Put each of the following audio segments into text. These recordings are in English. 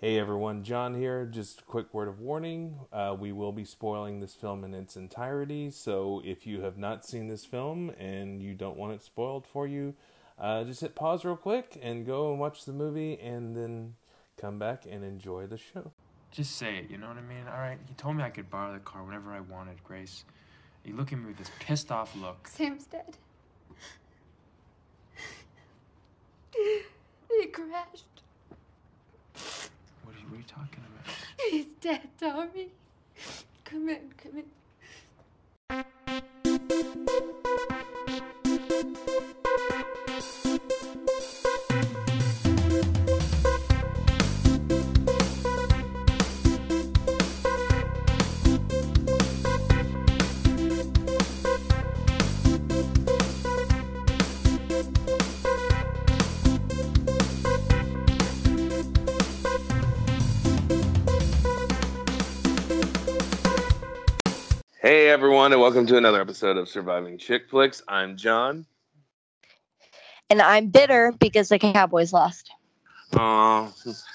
Hey everyone, John here. Just a quick word of warning. Uh, we will be spoiling this film in its entirety, so if you have not seen this film and you don't want it spoiled for you, uh, just hit pause real quick and go and watch the movie and then come back and enjoy the show. Just say it, you know what I mean? All right, he told me I could borrow the car whenever I wanted, Grace. You look at me with this pissed off look. Sam's dead. He crashed. What are you, talking about? He's dead, Tommy. Come in, come in. Hey everyone, and welcome to another episode of Surviving Chick Flicks. I'm John. and I'm bitter because the Cowboys lost. Oh,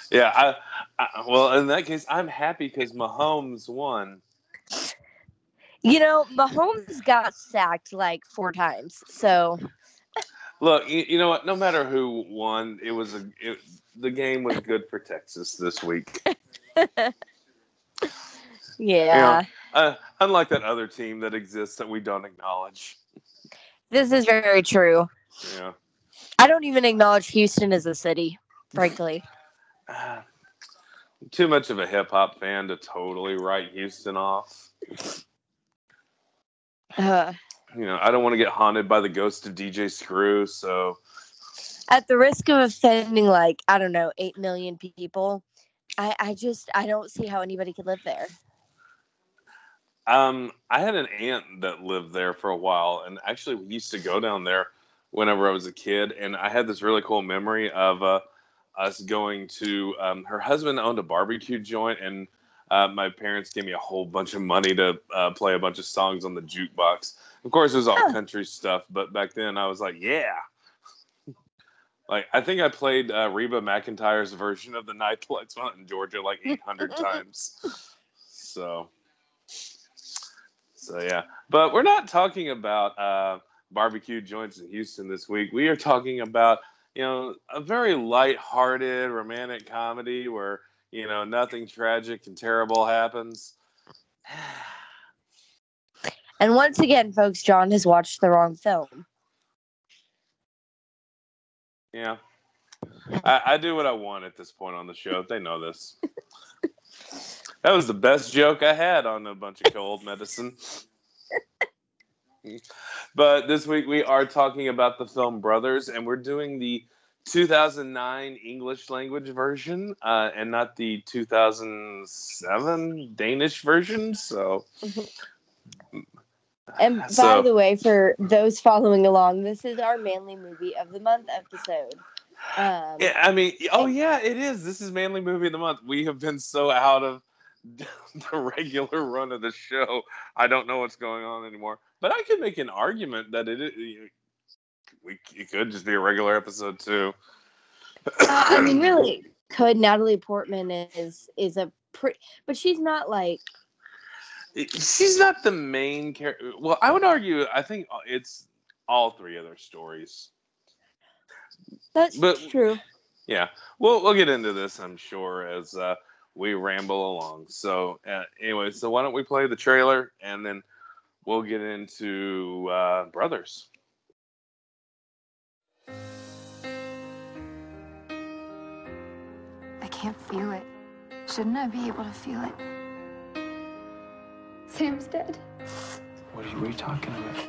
yeah. I, I, well, in that case, I'm happy because Mahomes won. You know, Mahomes got sacked like four times. So Look, you, you know what? No matter who won, it was a it, the game was good for Texas this week. yeah, Uh, unlike that other team that exists that we don't acknowledge. this is very true. Yeah. I don't even acknowledge Houston as a city, frankly. Uh, too much of a hip hop fan to totally write Houston off. Uh, You know, I don't want to get haunted by the ghost of DJ Screw, so at the risk of offending like, I don't know, 8 million people, I, I just, I don't see how anybody could live there. Um, I had an aunt that lived there for a while, and actually we used to go down there whenever I was a kid. And I had this really cool memory of uh, us going to. Um, her husband owned a barbecue joint, and uh, my parents gave me a whole bunch of money to uh, play a bunch of songs on the jukebox. Of course, it was all Oh. country stuff, but back then I was like, yeah. Like I think I played uh, Reba McEntire's version of the Night Lights in Georgia like 800 times. So, so yeah. But we're not talking about uh, barbecue joints in Houston this week. We are talking about you know a very light-hearted romantic comedy where you know nothing tragic and terrible happens. And once again, folks, John has watched the wrong film. Yeah. I, I do what I want at this point on the show. They know this. that was the best joke I had on a bunch of cold medicine. but this week we are talking about the film Brothers, and we're doing the 2009 English language version uh, and not the 2007 Danish version. So, And by So- the way, for those following along, this is our manly movie of the month episode. Um, Yeah, I mean, oh yeah, it is. This is manly movie of the month. We have been so out of the regular run of the show. I don't know what's going on anymore. But I could make an argument that it it, we it could just be a regular episode too. Uh, I mean, really, could Natalie Portman is is a pretty, but she's not like She's not the main character. Well, I would argue. I think it's all three of their stories. that's But- true. Yeah, we'll we'll get into this, I'm sure, as uh, we ramble along. So, uh, anyway, so why don't we play the trailer and then we'll get into uh, Brothers. I can't feel it. Shouldn't I be able to feel it? Sam's dead. What are you, what are you talking about?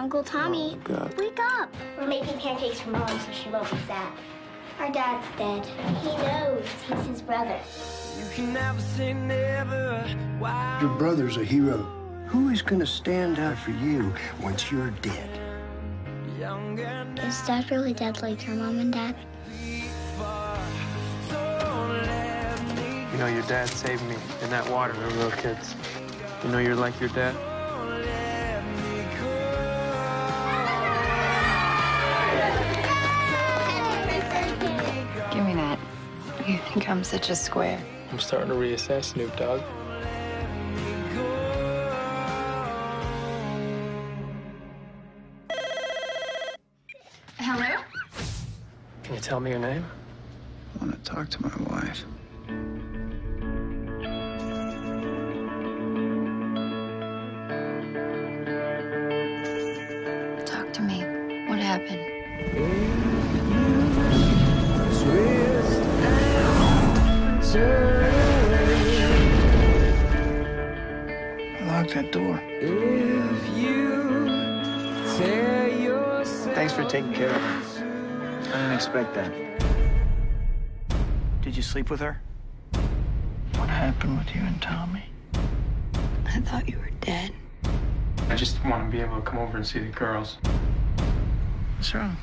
Uncle Tommy, God. wake up. We're making pancakes for Mom so she won't be sad. Our dad's dead. He knows. He's his brother. You can never say never. Why? Your brother's a hero. Who is going to stand up for you once you're dead? Is dad really dead like your mom and dad? You know, your dad saved me in that water when we were little kids. You know, you're like your dad. Give me that. Here. think I'm such a square. I'm starting to reassess, Snoop Dogg. Hello? Can you tell me your name? I want to talk to my wife. Expect that. Did you sleep with her? What happened with you and Tommy? I thought you were dead. I just want to be able to come over and see the girls. What's wrong?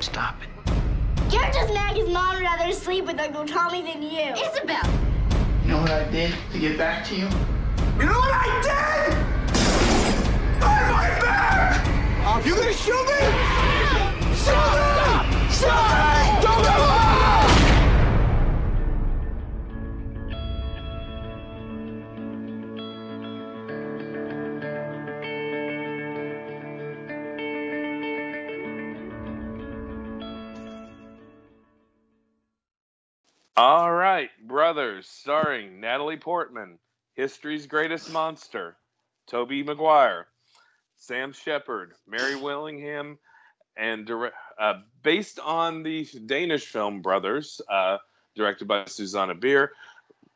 Stop it. You're just mad because mom would rather sleep with Uncle Tommy than you. Isabel! You know what I did to get back to you? You know what I did? I'm my back! You gonna shoot me? Don't! All right, Brothers, starring Natalie Portman, History's Greatest Monster, Tobey Maguire, Sam Shepard, Mare Winningham, and uh, based on the Danish film Brothers, uh, directed by Susanna Bier.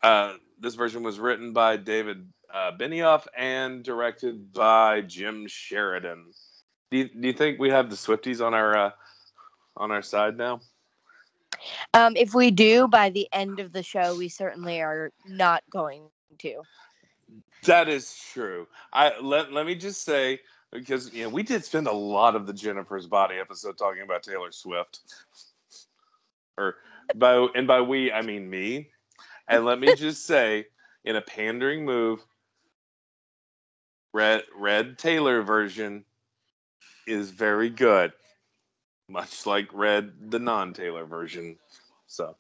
Uh, this version was written by David uh, Benioff and directed by Jim Sheridan. Do you, do you think we have the Swifties on our uh, on our side now? Um, if we do by the end of the show, we certainly are not going to. That is true. I let let me just say because you know we did spend a lot of the Jennifer's Body episode talking about Taylor Swift, or by and by we I mean me. And let me just say, in a pandering move, Red Red Taylor version is very good, much like Red the non Taylor version. So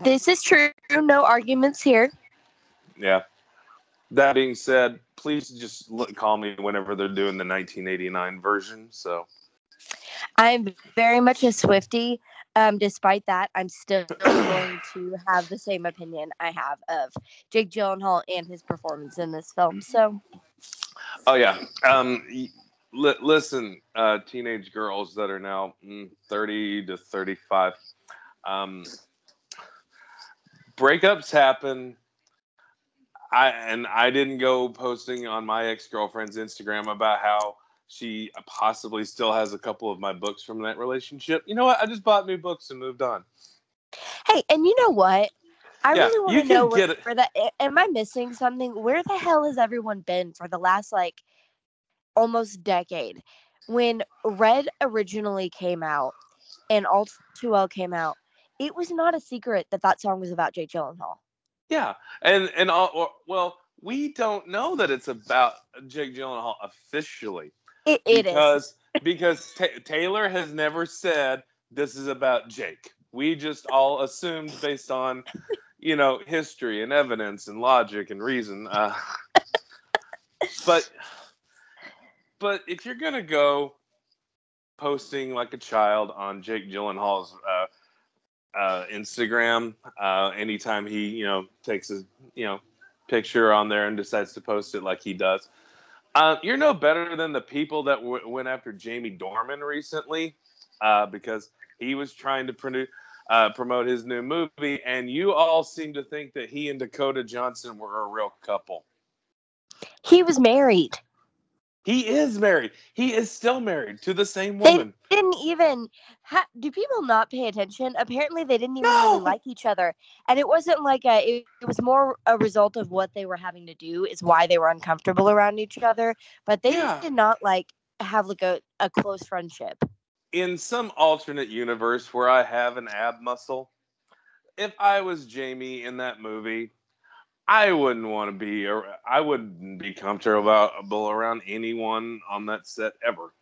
This is true. No arguments here. yeah. That being said, please just look, call me whenever they're doing the 1989 version. So I'm very much a Swifty. Um, despite that, I'm still going to have the same opinion I have of Jake Gyllenhaal and his performance in this film. So, Oh yeah. Um, li- listen, uh, teenage girls that are now mm, 30 to 35. Um, breakups happen. I and I didn't go posting on my ex girlfriend's Instagram about how she possibly still has a couple of my books from that relationship. You know what? I just bought new books and moved on. hey, and you know what? I Yeah, really want to know where, where that. Am I missing something? Where the hell has everyone been for the last like almost decade? When Red originally came out and All Too Well came out, it was not a secret that that song was about Jake Gyllenhaal. Yeah, and and all, or, well, we don't know that it's about Jake Gyllenhaal officially. It, it is. because because Ta- Taylor has never said this is about Jake. We just all assumed based on you know history and evidence and logic and reason. Uh, but but if you're gonna go posting like a child on Jake Gyllenhaal's uh, uh, Instagram uh, anytime he you know takes a you know picture on there and decides to post it like he does. Uh, you're no better than the people that w- went after Jamie Dornan recently uh, because he was trying to produ- uh, promote his new movie, and you all seem to think that he and Dakota Johnson were a real couple. he was married. He is married. He is still married to the same woman. They didn't even. Ha- do people not pay attention? Apparently, they didn't even No. really like each other, and it wasn't like a. It, it was more a result of what they were having to do is why they were uncomfortable around each other. But they Yeah. did not like have like a, a close friendship. in some alternate universe where I have an ab muscle, if I was Jamie in that movie, I wouldn't want to be. I wouldn't be comfortable around anyone on that set ever.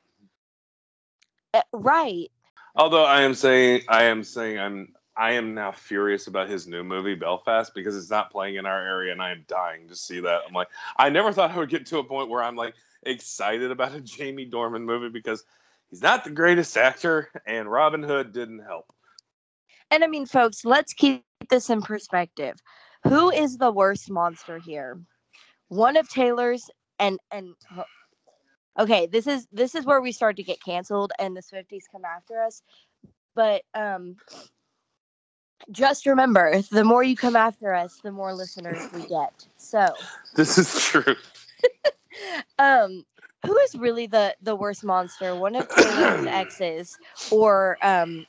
Uh, right. Although I am saying, I am saying, I'm I am now furious about his new movie Belfast because it's not playing in our area, and I am dying to see that. I'm like, I never thought I would get to a point where I'm like excited about a Jamie Dornan movie because he's not the greatest actor, and Robin Hood didn't help. And I mean, folks, let's keep this in perspective. Who is the worst monster here? One of Taylor's and and okay, this is this is where we start to get canceled and the Swifties come after us. But um just remember, the more you come after us, the more listeners we get. So, This is true. um who is really the the worst monster? One of Taylor's exes or um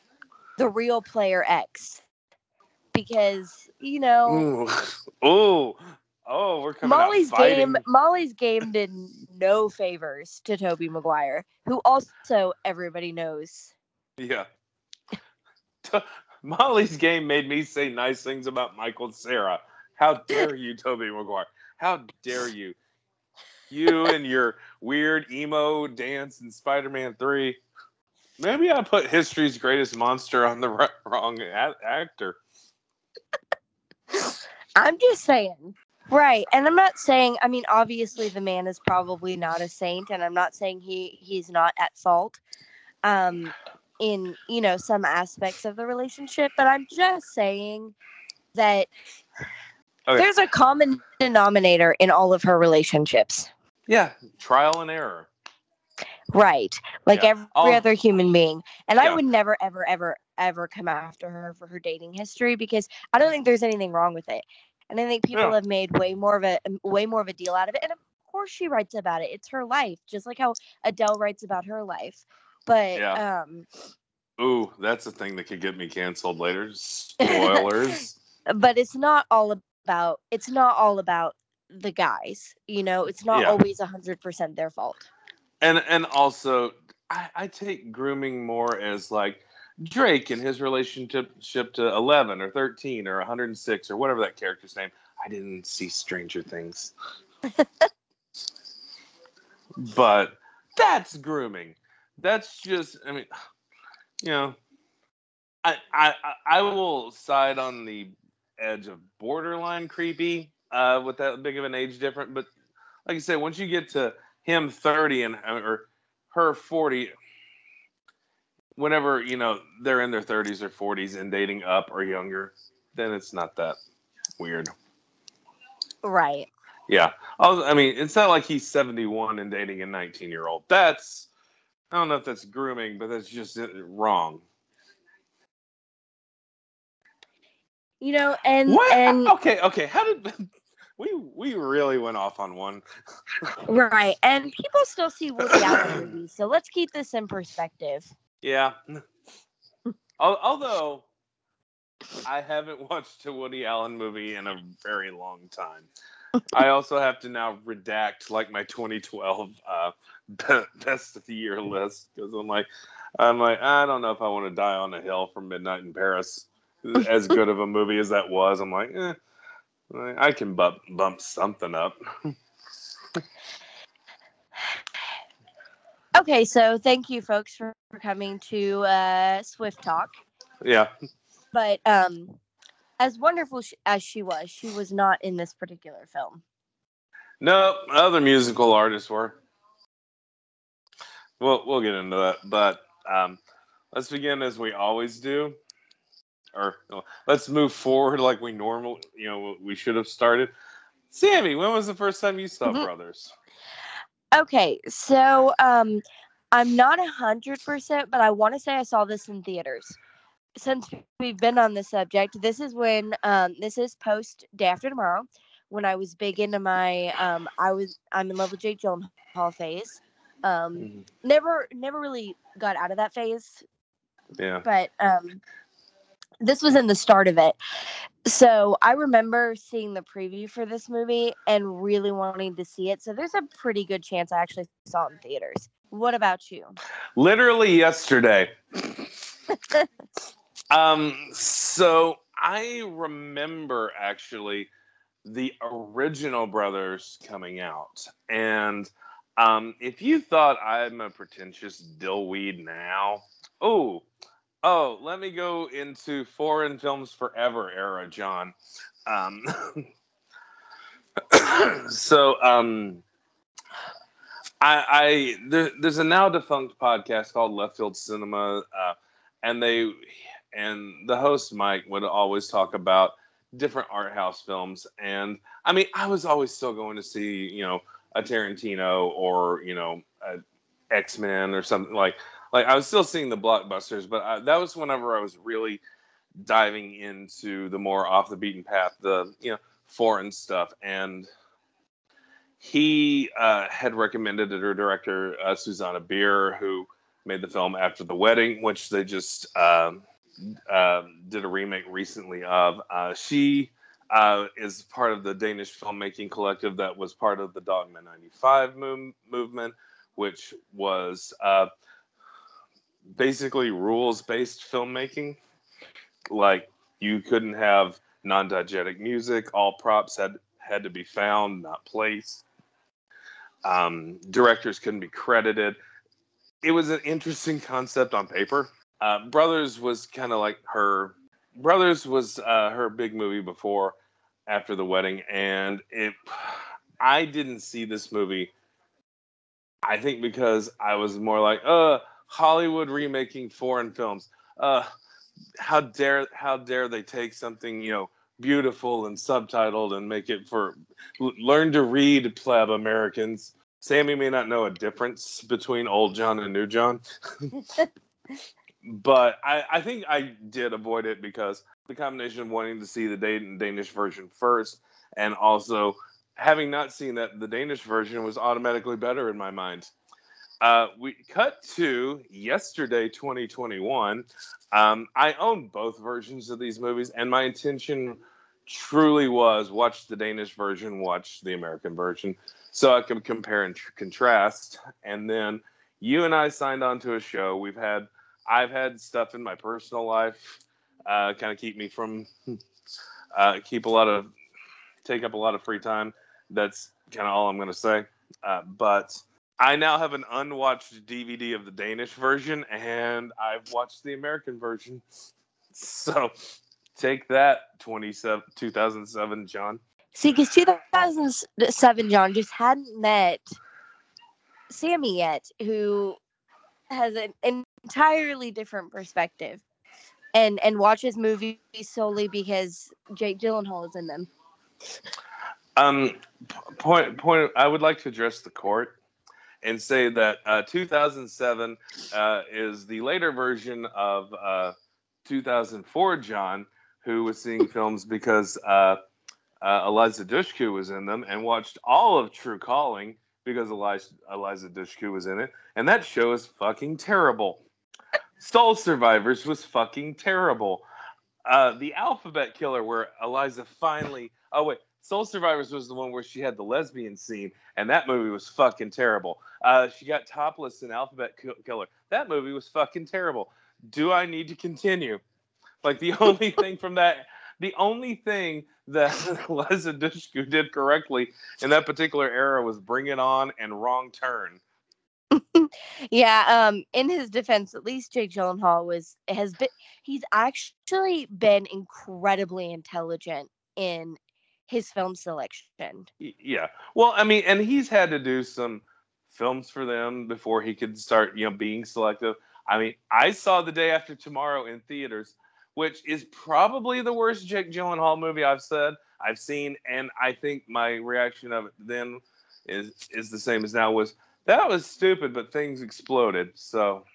the real player X? Because, you know, Ooh. Ooh. Oh, we're coming Molly's game Molly's game did no favors to Tobey Maguire, who also everybody knows. Yeah. Molly's game made me say nice things about Michael Cera. How dare you, Tobey Maguire? How dare you? You and your weird emo dance in Spider-Man 3. Maybe I put history's greatest monster on the wrong actor. I'm just saying. Right. And I'm not saying I mean obviously the man is probably not a saint and I'm not saying he he's not at fault um in you know some aspects of the relationship but I'm just saying that Okay. there's a common denominator in all of her relationships. Yeah, trial and error. Right. Like Yeah. every I'll- other human being. And I would never, ever, ever, ever come after her for her dating history because I don't think there's anything wrong with it. And I think people Yeah. have made way more of a way more of a deal out of it. And of course she writes about it. It's her life, just like how Adele writes about her life. But Yeah. um Ooh, that's a thing that could get me canceled later. Spoilers. but it's not all about it's not all about the guys. You know, it's not Yeah. always a hundred percent their fault. and and also I, I take grooming more as like Drake and his relationship to 11 or 13 or 106 or whatever that character's name. I didn't see Stranger Things. but that's grooming. That's just I mean you know I I I- will side on the edge of borderline creepy uh with that big of an age difference but like I said once you get to him 30 and or her 40 whenever you know they're in their 30s or 40s and dating up or younger then it's not that weird Right. yeah Also, i mean it's not like he's 71 and dating a 19 year old that's i don't know if that's grooming but that's just uh, wrong You know, and what and okay okay how did we we really went off on one Right. And people still see Woody Allen movies. So let's keep this in perspective. Yeah. Although I haven't watched a Woody Allen movie in a very long time. I also have to now redact like my 2012 uh, best of the year list because I'm like, I'm like, I don't know if I want to die on a hill from Midnight in Paris. As good of a movie as that was, I'm like, eh, I can bump bump something up. Okay, so thank you folks for, for coming to uh Swift Talk. Yeah, But um as wonderful sh- as she was, she was not in this particular film. No, other musical artists were. We'll we'll get into that, but um, let's begin as we always do, or no, let's move forward like we normal. You know, we should have started. Sammy, when was the first time you saw Mhm. Brothers? Okay, so um I'm not a hundred percent, but I want to say I saw this in theaters. Since we've been on the subject, this is when um this is post Day After Tomorrow, when I was big into my um I was I'm in love with Jake Gyllenhaal phase. Um Mhm. never never really got out of that phase, Yeah, but um this was in the start of it. So I remember seeing the preview for this movie and really wanting to see it. So there's a pretty good chance I actually saw it in theaters. What about you? literally yesterday. um, so I remember actually the original Brothers coming out, and um, if you thought I'm a pretentious dillweed now, oh, Oh, let me go into foreign films forever era, John. Um, so, um, I, I there, there's a now defunct podcast called Left Field Cinema, uh, and they and the host Mike would always talk about different art house films, and I mean, I was always still going to see, you know, a Tarantino or you know, X Men or something like like I was still seeing the blockbusters, but I, that was whenever I was really diving into the more off the beaten path, the you know foreign stuff, and he uh, had recommended it her director uh, Susanna Bier, who made the film After the Wedding, which they just um, uh, did a remake recently of. Uh, she uh, is part of the Danish filmmaking collective that was part of the Dogma 95 move- movement, which was uh, basically rules based filmmaking. Like you couldn't have non diegetic music, all props had, had to be found, not placed. Um, directors couldn't be credited. It was an interesting concept on paper. Uh, Brothers was kind of like her. Brothers was uh, her big movie before, after the wedding, and it. I didn't see this movie. I think because I was more like, uh, Hollywood remaking foreign films. Uh, how dare how dare they take something you know beautiful and subtitled and make it for learn to read pleb Americans. Sammy may not know a difference between old John and new John. but I, I think I did avoid it because the combination of wanting to see the Danish version first and also having not seen that the Danish version was automatically better in my mind. Uh, we cut to yesterday, 2021. Um, I own both versions of these movies, and my intention truly was watch the Danish version, watch the American version, so I can compare and tr- contrast. And then you and I signed on to a show. We've had, I've had stuff in my personal life, uh, kind of keep me from, uh, keep a lot of, take up a lot of free time. That's kind of all I'm going to say. Uh, but I now have an unwatched DVD of the Danish version, and I've watched the American version. So take that, 27, 2007, John. See, because 2007, John just hadn't met Sammy yet, who has an entirely different perspective, and and watches movies solely because Jake Gyllenhaal is in them. Um, point point. I would like to address the court and say that uh, 2007 uh, is the later version of uh, 2004 John, who was seeing films because uh, uh, Eliza Dushku was in them and watched all of True Calling because Eliza, Eliza Dushku was in it. And that show is fucking terrible. Soul Survivors was fucking terrible. Uh, the Alphabet Killer, where Eliza finally. Oh, wait. Soul Survivors was the one where she had the lesbian scene, and that movie was fucking terrible. Uh, she got topless in Alphabet Killer. That movie was fucking terrible. Do I need to continue? Like the only thing from that, the only thing that Liza Dushku did correctly in that particular era was Bring It On and Wrong Turn. yeah, um, in his defense, at least Jake Gyllenhaal was has been he's actually been incredibly intelligent in his film selection. Yeah. Well, I mean, and he's had to do some films for them before he could start, you know, being selective. I mean, I saw The Day After Tomorrow in theaters, which is probably the worst Jake Gyllenhaal movie I've said I've seen, and I think my reaction of it then is is the same as now was that was stupid, but things exploded. So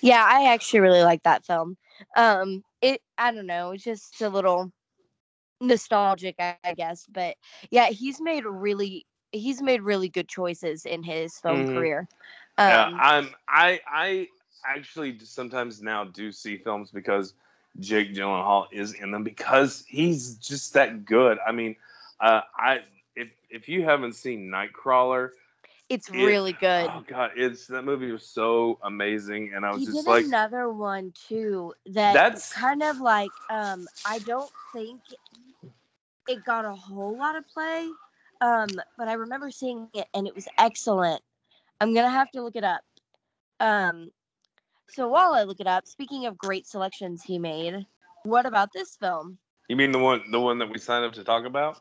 yeah, I actually really like that film. Um, it I don't know, it's just a little nostalgic, I guess. But yeah, he's made really he's made really good choices in his film mm-hmm. career. Um, yeah, I'm I I actually sometimes now do see films because Jake Gyllenhaal is in them because he's just that good. I mean, uh, I if if you haven't seen Nightcrawler, it's it, really good. Oh god, it's that movie was so amazing, and I was he just did like another one too that that's kind of like um I don't think it got a whole lot of play, um, but I remember seeing it and it was excellent. I'm gonna have to look it up. Um, So while I look it up, speaking of great selections he made, what about this film? You mean the one the one that we signed up to talk about?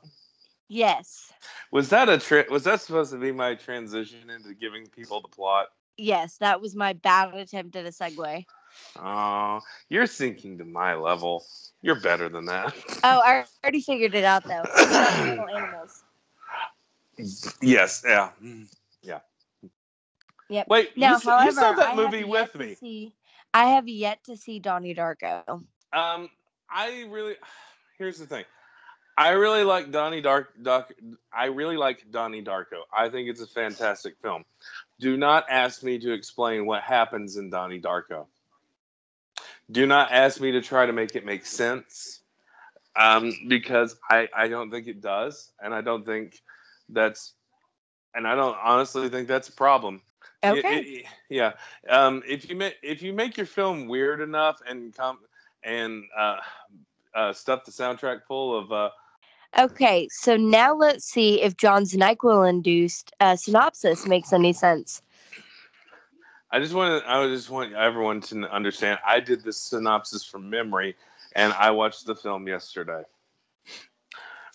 Yes. Was that a tra- was that supposed to be my transition into giving people the plot? Yes, that was my bad attempt at a segue. Oh, you're sinking to my level. You're better than that. Oh, I already figured it out though. It's about little animals. yes, yeah. Yeah. Yep. Wait, Now, you, s- you saw that movie with me. See, I have yet to see Donnie Darko. Um, I really here's the thing. I really like Donnie Dark. Dark I really like Donnie Darko. I think it's a fantastic film. Do not ask me to explain what happens in Donnie Darko. Do not ask me to try to make it make sense, um, because I I don't think it does, and I don't think that's, and I don't honestly think that's a problem. Okay. it- yeah. Um, if you make if you make your film weird enough and come and uh, uh, stuff the soundtrack full of uh, Okay, so now let's see if John's NyQuil induced uh, synopsis makes any sense. I just want I just want everyone to understand. I did this synopsis from memory, and I watched the film yesterday.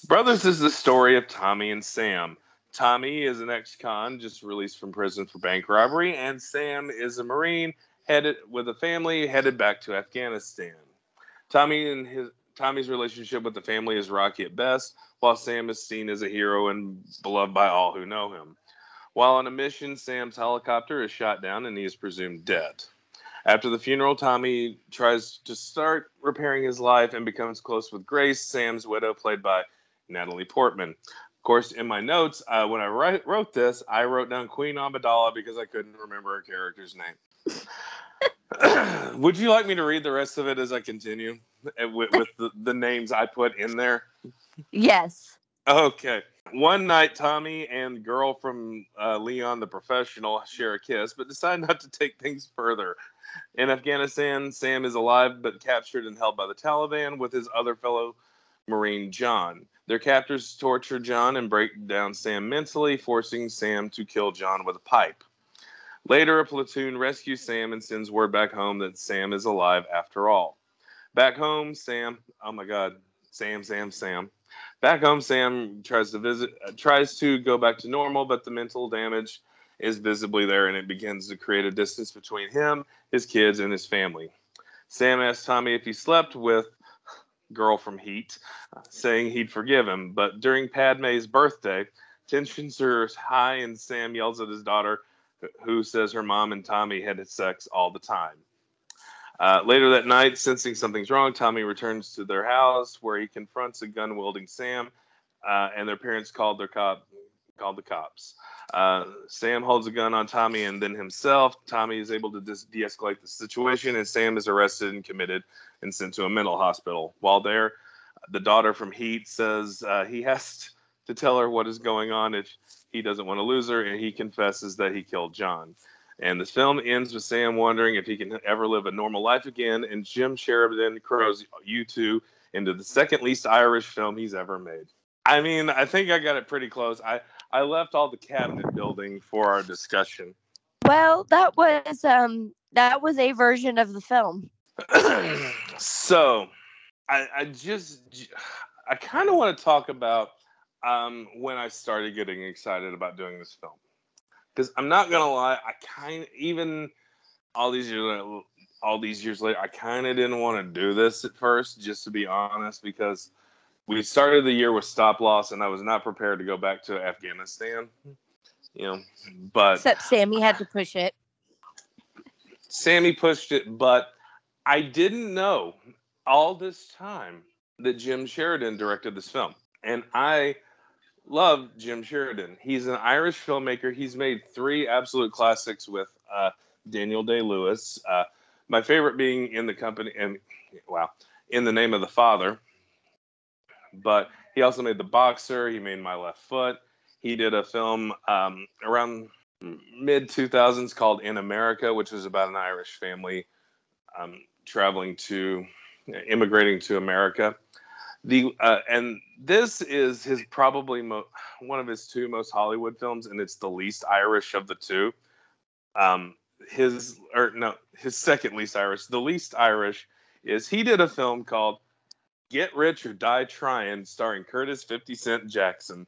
Brothers is the story of Tommy and Sam. Tommy is an ex-con just released from prison for bank robbery, and Sam is a Marine headed with a family headed back to Afghanistan. Tommy and his Tommy's relationship with the family is rocky at best, while Sam is seen as a hero and beloved by all who know him. While on a mission, Sam's helicopter is shot down and he is presumed dead. After the funeral, Tommy tries to start repairing his life and becomes close with Grace, Sam's widow, played by Natalie Portman. Of course, in my notes, uh, when I write, wrote this, I wrote down Queen Amidala because I couldn't remember her character's name. Would you like me to read the rest of it as I continue uh, with, with the, the names I put in there? Yes. Okay. One night, Tommy and girl from uh, Leon the Professional share a kiss, but decide not to take things further. In Afghanistan, Sam is alive but captured and held by the Taliban with his other fellow Marine, John. Their captors torture John and break down Sam mentally, forcing Sam to kill John with a pipe. Later, a platoon rescues Sam and sends word back home that Sam is alive after all. Back home, Sam, oh my God, Sam, Sam, Sam. Back home, Sam tries to visit, uh, tries to go back to normal, but the mental damage is visibly there, and it begins to create a distance between him, his kids, and his family. Sam asks Tommy if he slept with girl from Heat, saying he'd forgive him. But during Padme's birthday, tensions are high, and Sam yells at his daughter, who says her mom and Tommy had sex all the time. Uh, later that night, sensing something's wrong, Tommy returns to their house where he confronts a gun wielding Sam, uh, and their parents called their cop called the cops. Uh, Sam holds a gun on Tommy and then himself. Tommy is able to dis- de-escalate the situation, and Sam is arrested and committed and sent to a mental hospital. While there, the daughter from Heat says uh, he has to tell her what is going on if he doesn't want to lose her, and he confesses that he killed John. And the film ends with Sam wondering if he can ever live a normal life again, and Jim Sheridan crows you two into the second least Irish film he's ever made. I mean, I think I got it pretty close. I, I left all the cabinet building for our discussion. Well, that was um that was a version of the film. so, I, I just, I kind of want to talk about um, when I started getting excited about doing this film. Because I'm not gonna lie, I kind of even all these years, all these years later, I kind of didn't want to do this at first, just to be honest, because we started the year with stop loss, and I was not prepared to go back to Afghanistan. You know, but Except Sammy had to push it. Sammy pushed it, but I didn't know all this time that Jim Sheridan directed this film. And I love Jim Sheridan. He's an Irish filmmaker. He's made three absolute classics with uh, Daniel Day Lewis. Uh, my favorite being in the company, and wow, in the name of the Father. But he also made The Boxer. He made My Left Foot. He did a film um, around mid 2000s called In America, which was about an Irish family um, traveling to, immigrating to America. The uh, and this is his probably mo- one of his two most Hollywood films, and it's the least Irish of the two. Um, his or no, his second least Irish, the least Irish is he did a film called Get Rich or Die Trying, starring Curtis 50 Cent Jackson.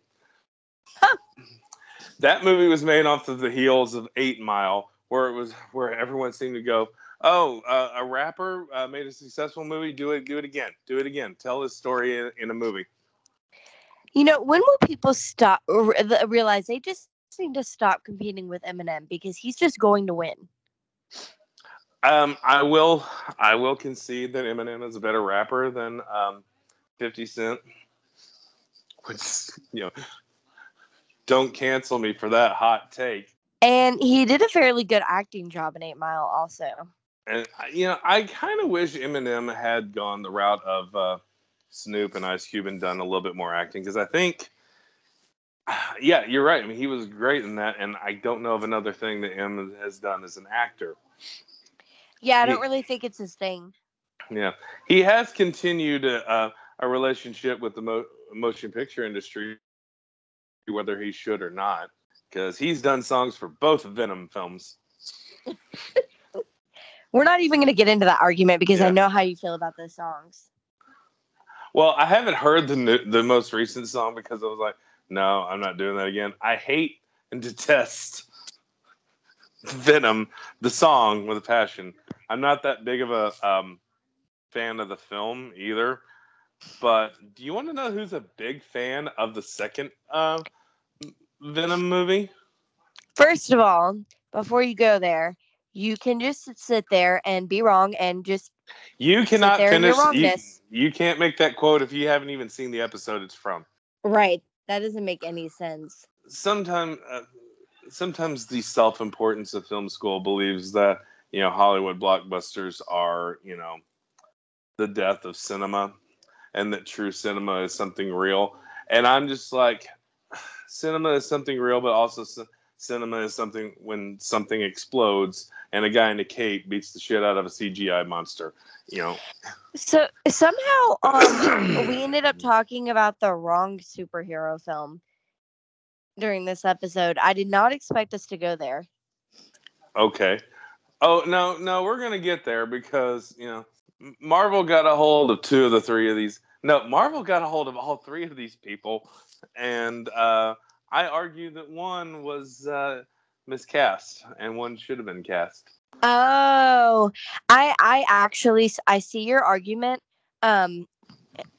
that movie was made off of the heels of Eight Mile, where it was where everyone seemed to go, "Oh, uh, a rapper uh, made a successful movie. Do it, do it again, do it again. Tell his story in, in a movie." You know, when will people stop realize they just need to stop competing with Eminem because he's just going to win? Um, I will, I will concede that Eminem is a better rapper than um, Fifty Cent, which you know, don't cancel me for that hot take. And he did a fairly good acting job in Eight Mile, also. And you know, I kind of wish Eminem had gone the route of uh, Snoop and Ice Cube and done a little bit more acting because I think, yeah, you're right. I mean, he was great in that, and I don't know of another thing that M has done as an actor. Yeah, I don't He- really think it's his thing. Yeah, he has continued a, uh, a relationship with the mo- motion picture industry, whether he should or not, because he's done songs for both Venom films. We're not even going to get into that argument because I know how you feel about those songs. Well, I haven't heard the new, the most recent song because I was like, no, I'm not doing that again. I hate and detest Venom, the song with a passion. I'm not that big of a um, fan of the film either. But do you want to know who's a big fan of the second uh, Venom movie? First of all, before you go there, you can just sit there and be wrong and just You cannot finish. You, you can't make that quote if you haven't even seen the episode it's from. right. That doesn't make any sense. sometimes uh, sometimes the self-importance of film school believes that you know hollywood blockbusters are you know the death of cinema and that true cinema is something real and i'm just like cinema is something real but also cinema is something when something explodes and a guy in a cape beats the shit out of a cgi monster you know So somehow um, we ended up talking about the wrong superhero film during this episode. I did not expect us to go there. Okay. Oh no, no, we're gonna get there because you know Marvel got a hold of two of the three of these. No, Marvel got a hold of all three of these people, and uh, I argue that one was uh, miscast and one should have been cast. Oh, I I actually I see your argument. Um,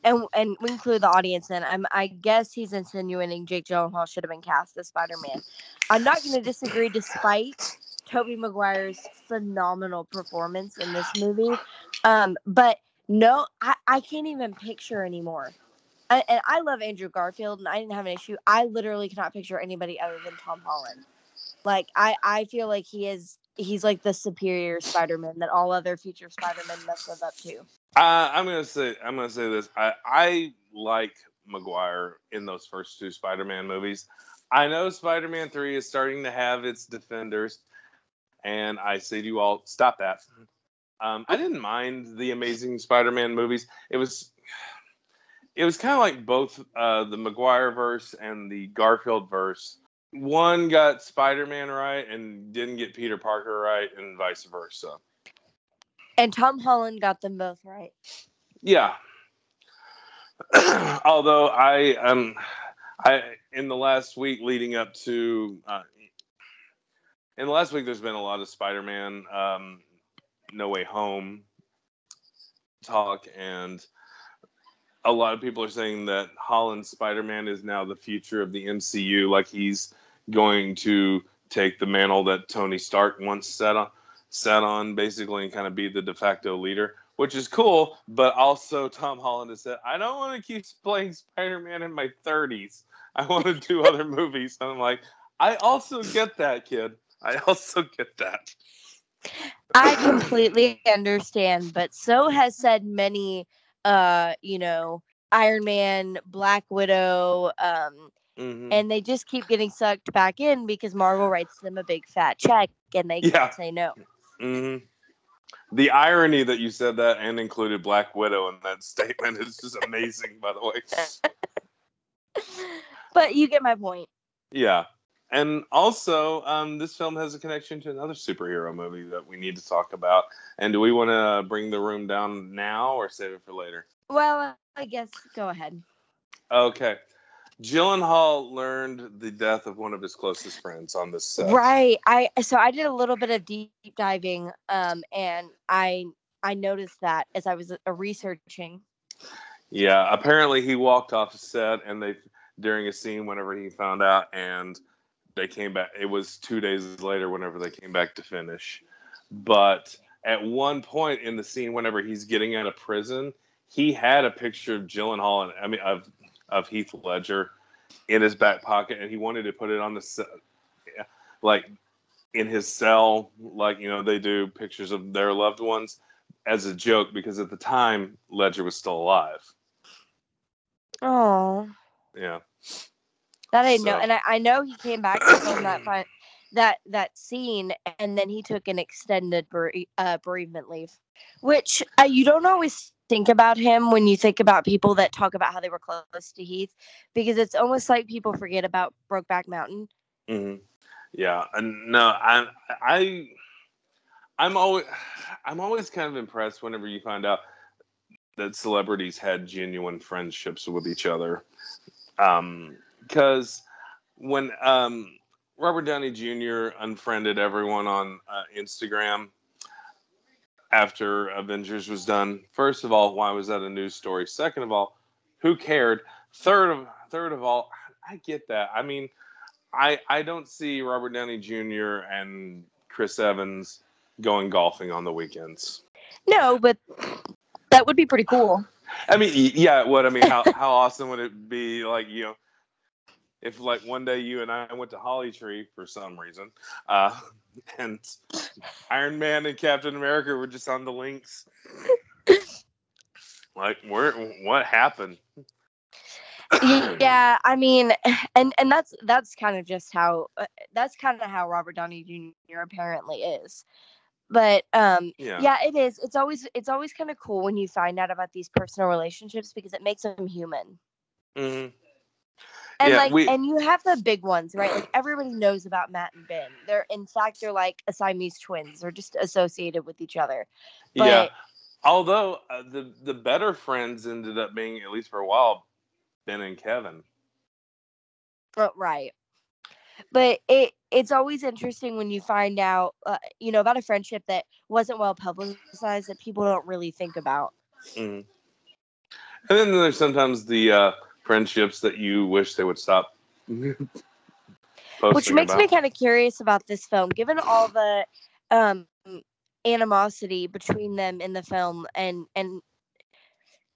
and and we include the audience in. I'm I guess he's insinuating Jake Gyllenhaal should have been cast as Spider Man. I'm not going to disagree, despite Tobey Maguire's phenomenal performance in this movie. Um, but no, I I can't even picture anymore. And I love Andrew Garfield, and I didn't have an issue. I literally cannot picture anybody other than Tom Holland. Like I I feel like he is he's like the superior Spider-Man that all other future Spider-Men must live up to. Uh, I'm gonna say I'm gonna say this. I I like Maguire in those first two Spider-Man movies. I know Spider-Man three is starting to have its defenders, and I say to you all, stop that. Um, I didn't mind the Amazing Spider-Man movies. It was it was kind of like both uh, the Maguire verse and the Garfield verse. One got Spider-Man right and didn't get Peter Parker right, and vice versa. And Tom Holland got them both right. Yeah. Although I um I in the last week leading up to uh, in the last week there's been a lot of Spider-Man um No Way Home talk and a lot of people are saying that Holland Spider-Man is now the future of the MCU like he's going to take the mantle that Tony Stark once set on set on basically and kind of be the de facto leader which is cool. But also, Tom Holland has said, I don't want to keep playing Spider Man in my 30s. I want to do other movies. And I'm like, I also get that, kid. I also get that. I completely understand, but so has said many uh, you know, Iron Man, Black Widow, um, Mhm. and they just keep getting sucked back in because Marvel writes them a big fat check and they Yeah. can't say no. Mhm. The irony that you said that and included Black Widow in that statement is just amazing, by the way. But you get my point. Yeah. And also, um, this film has a connection to another superhero movie that we need to talk about. And do we want to bring the room down now or save it for later? Well, I guess go ahead. Okay. Gyllenhaal learned the death of one of his closest friends on this set. Right. I so I did a little bit of deep diving, um, and I I noticed that as I was uh, researching. Yeah, apparently he walked off the set and they during a scene whenever he found out and they came back it was 2 days later whenever they came back to finish. But at one point in the scene whenever he's getting out of prison, he had a picture of Gyllenhaal and I mean of of Heath Ledger in his back pocket and he wanted to put it on the like in his cell like you know they do pictures of their loved ones as a joke because at the time Ledger was still alive. Oh, Yeah. That I know, and I, I know he came back film that fi- that that scene, and then he took an extended bere- uh, bereavement leave, which uh, you don't always think about him when you think about people that talk about how they were close to Heath, because it's almost like people forget about Brokeback Mountain. hmm Yeah. And no, I I I'm always I'm always kind of impressed whenever you find out that celebrities had genuine friendships with each other. Um because when um Robert Downey Jr. unfriended everyone on uh, Instagram after Avengers was done. First of all, why was that a news story? Second of all, who cared? Third of third of all, I get that. I mean, I I don't see Robert Downey Jr. and Chris Evans going golfing on the weekends. No, but that would be pretty cool. I mean, yeah, what I mean, how how awesome would it be? Like you know, if like one day you and I went to Holly Tree for some reason, uh, and Iron Man and Captain America were just on the links. Like, where? What happened? yeah i mean and and that's that's kind of just how uh, that's kind of how robert downey jr apparently is but um Yeah. yeah it is it's always it's always kind of cool when you find out about these personal relationships because it makes them human hmm and Yeah, like we- and you have the big ones right? Like everybody knows about matt and ben. They're in fact they're like a siamese twins. They're just associated with each other. Yeah. Although uh, the the better friends ended up being at least for a while, Ben and Kevin. Uh, right. But it it's always interesting when you find out uh, you know about a friendship that wasn't well publicized that people don't really think about. Hmm And then there's sometimes the uh, friendships that you wish they would stop. which makes me kind of curious about this film given all the um animosity between them in the film and and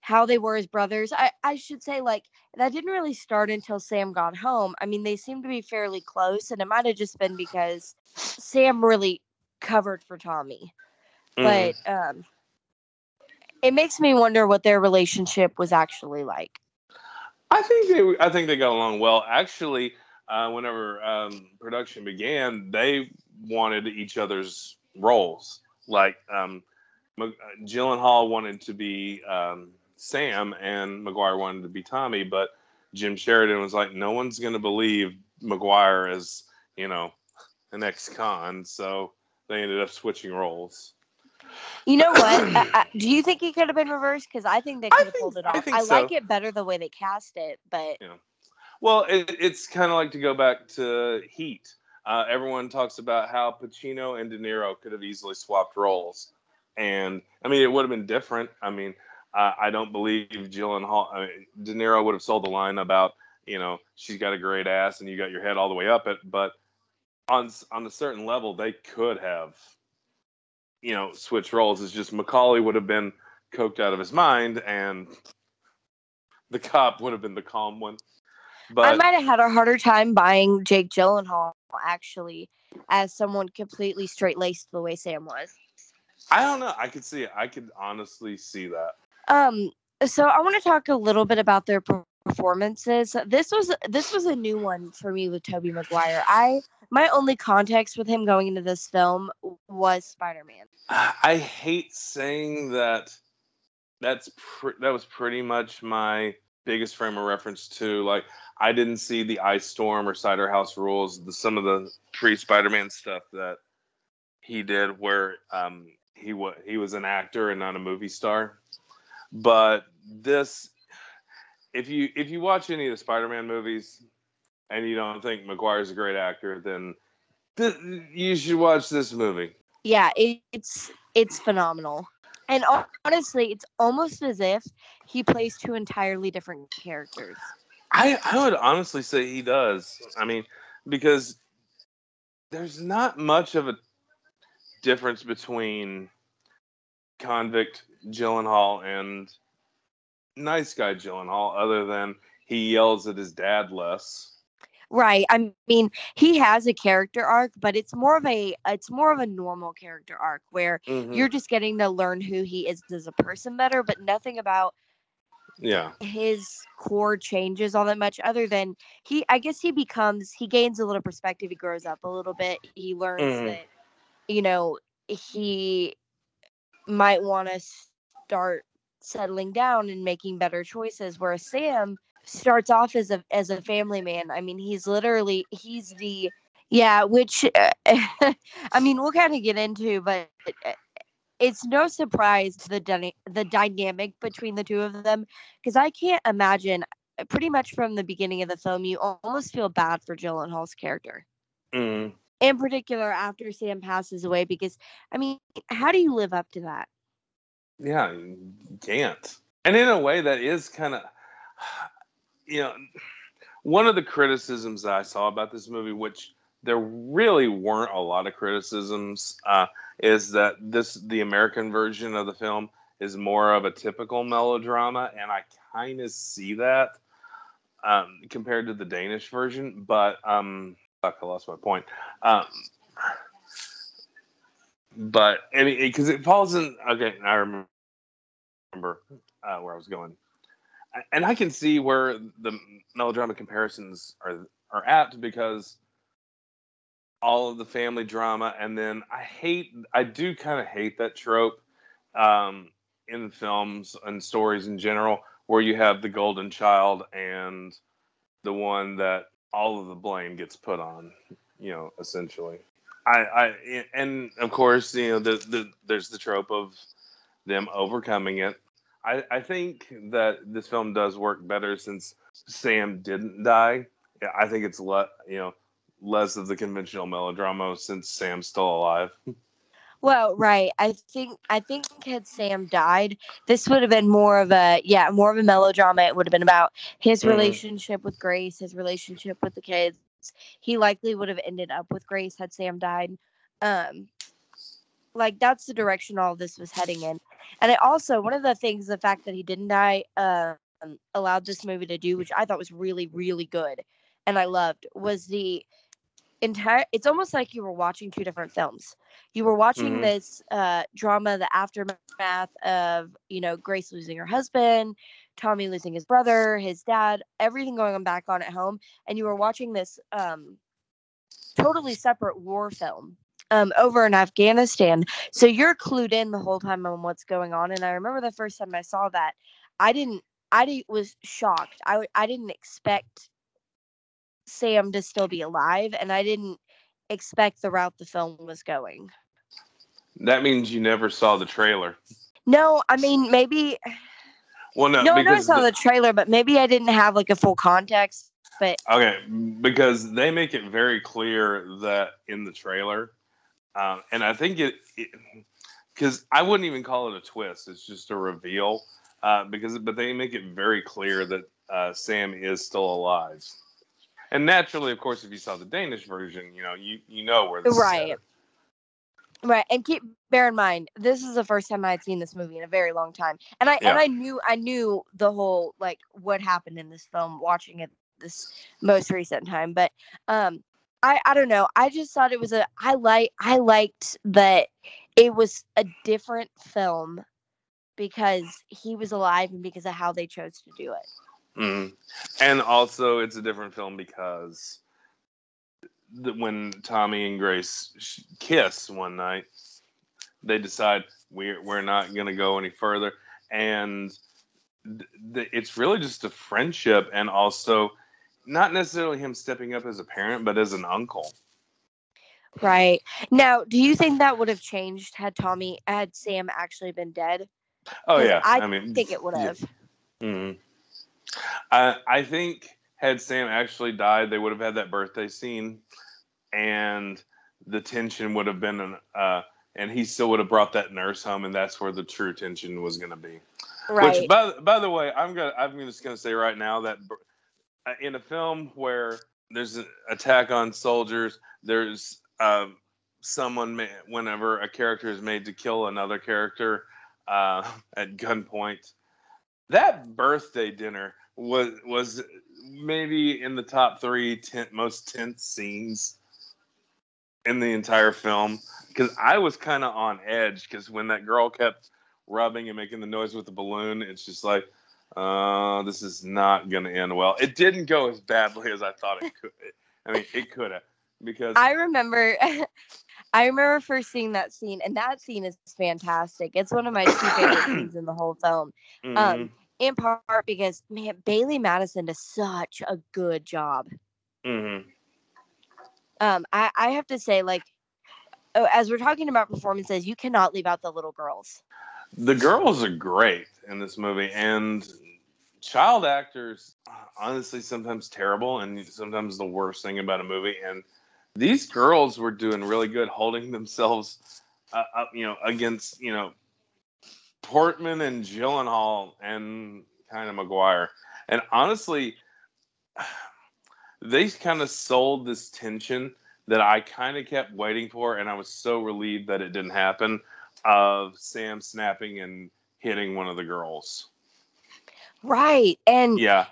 how they were as brothers i i should say like that didn't really start until sam got home i mean they seemed to be fairly close and it might have just been because sam really covered for tommy Mhm. but um it makes me wonder what their relationship was actually like I think they I think they got along well. Actually, uh, whenever um, production began, they wanted each other's roles. Like um, uh, Gyllenhaal wanted to be um, Sam, and Maguire wanted to be Tommy. But Jim Sheridan was like, "No one's going to believe Maguire as you know an ex-con," so they ended up switching roles. You know what? I, I, do you think he could have been reversed? Because I think they could have pulled it I off. I, like so. it better the way they cast it, but Well, it, it's kind of like to go back to Heat. Uh, everyone talks about how Pacino and De Niro could have easily swapped roles, and I mean it would have been different. I mean, uh, I don't believe Gyllenhaal, I mean, De Niro would have sold the line about you know she's got a great ass and you got your head all the way up it, but on on a certain level they could have you know switch roles. It's just McCauley would have been coked out of his mind, and the cop would have been the calm one. But I might have had a harder time buying Jake Gyllenhaal actually as someone completely straight laced the way Sam was. I don't know. I could see it. I could honestly see that. Um, so I want to talk a little bit about their performances. This was this was a new one for me with Tobey Maguire. I my only context with him going into this film was Spider Man. I hate saying that. That's pr- that was pretty much my biggest frame of reference to. Like I didn't see the Ice Storm or Cider House Rules, the, some of the pre Spider-Man stuff that he did, where um, he was he was an actor and not a movie star. But this, if you if you watch any of the Spider-Man movies and you don't think Maguire's a great actor, then th- you should watch this movie. Yeah, it, it's it's phenomenal. And honestly, it's almost as if he plays two entirely different characters. I I would honestly say he does. I mean, because there's not much of a difference between convict Gyllenhaal and nice guy Gyllenhaal, other than he yells at his dad less. Right. I mean, he has a character arc, but it's more of a it's more of a normal character arc where Mhm. you're just getting to learn who he is as a person better, but nothing about yeah, his core changes all that much other than he I guess he becomes he gains a little perspective, he grows up a little bit, he learns Mhm. that you know, he might want to start settling down and making better choices whereas Sam starts off as a as a family man. I mean, he's literally he's the yeah, which uh, I mean, we'll kind of get into, but uh, it's no surprise the dyna- the dynamic between the two of them because I can't imagine uh, pretty much from the beginning of the film you almost feel bad for Gyllenhaal's character. Mhm. In particular after Sam passes away because I mean, how do you live up to that? yeah, you can't. And in a way, that is kind of, you know, one of the criticisms that I saw about this movie, which there really weren't a lot of criticisms, uh, is that this the American version of the film is more of a typical melodrama, and I kind of see that um, compared to the Danish version. But um, fuck, I lost my point. Um, but because it falls in. Okay, I remember uh, where I was going, and I can see where the melodrama comparisons are are apt because all of the family drama, and then I hate, I do kind of hate that trope um, in films and stories in general, where you have the golden child and the one that all of the blame gets put on, you know, essentially. I, I and of course, you know, the, the there's the trope of them overcoming it. I, I think that this film does work better since Sam didn't die. Yeah, I think it's le- you know less of the conventional melodrama since Sam's still alive. Well, right. I think I think had Sam died, this would have been more of a yeah, more of a melodrama. It would have been about his Mhm. relationship with Grace, his relationship with the kids. He likely would have ended up with Grace had Sam died. Um like that's the direction all this was heading in. And it also one of the things the fact that he didn't die um allowed this movie to do which I thought was really really good and I loved was the entire it's almost like you were watching two different films you were watching Mhm. this uh drama the aftermath of you know grace losing her husband tommy losing his brother his dad everything going on back on at home and you were watching this um totally separate war film um over in afghanistan so you're clued in the whole time on what's going on and i remember the first time i saw that i didn't i was shocked I, I didn't expect sam to still be alive and i didn't expect the route the film was going That means you never saw the trailer. No, I mean maybe Well, no, no, I because saw the- the trailer, but maybe I didn't have like a full context. But Okay, because they make it very clear that in the trailer, um, and I think it, because I wouldn't even call it a twist; it's just a reveal. Uh, because, but they make it very clear that uh, Sam is still alive. And naturally, of course, if you saw the Danish version, you know you you know where this Right. headed. right, and keep bear in mind this is the first time I'd seen this movie in a very long time, and I and I knew I knew the whole like what happened in this film watching it this most recent time, but um. I, I don't know. I just thought it was a I like I liked that it was a different film because he was alive and because of how they chose to do it. Mhm. And also, it's a different film because when Tommy and Grace kiss one night, they decide we're we're not going to go any further, and th- th- it's really just a friendship and also not necessarily him stepping up as a parent, but as an uncle. Right. Now, do you think that would have changed had Tommy had Sam actually been dead? Oh yeah, I, mean, think it would yeah. have. hmm I I think had Sam actually died, they would have had that birthday scene, and the tension would have been, an, uh, and he still would have brought that nurse home, and that's where the true tension was going to be. Right. Which, by by the way, I'm gonna I'm just gonna say right now that in a film where there's an attack on soldiers, there's um, someone ma- whenever a character is made to kill another character uh, at gunpoint. That birthday dinner was was maybe in the top three ten, most tense scenes in the entire film because I was kind of on edge because when that girl kept rubbing and making the noise with the balloon, it's just like, uh, this is not going to end well. It didn't go as badly as I thought it could. I mean, it could have because I remember I remember first seeing that scene and that scene is fantastic. It's one of my two favorite scenes in the whole film. mhm, Um in part because man Bailee Madison does such a good job. mhm. Um I I have to say like oh, as we're talking about performances, you cannot leave out the little girls. the girls are great in this movie and child actors honestly sometimes terrible and sometimes the worst thing about a movie and these girls were doing really good holding themselves uh, up you know against you know portman and gyllenhaal and kind of maguire and honestly they kind of sold this tension that i kind of kept waiting for and i was so relieved that it didn't happen of Sam snapping and hitting one of the girls. Right. And Yeah,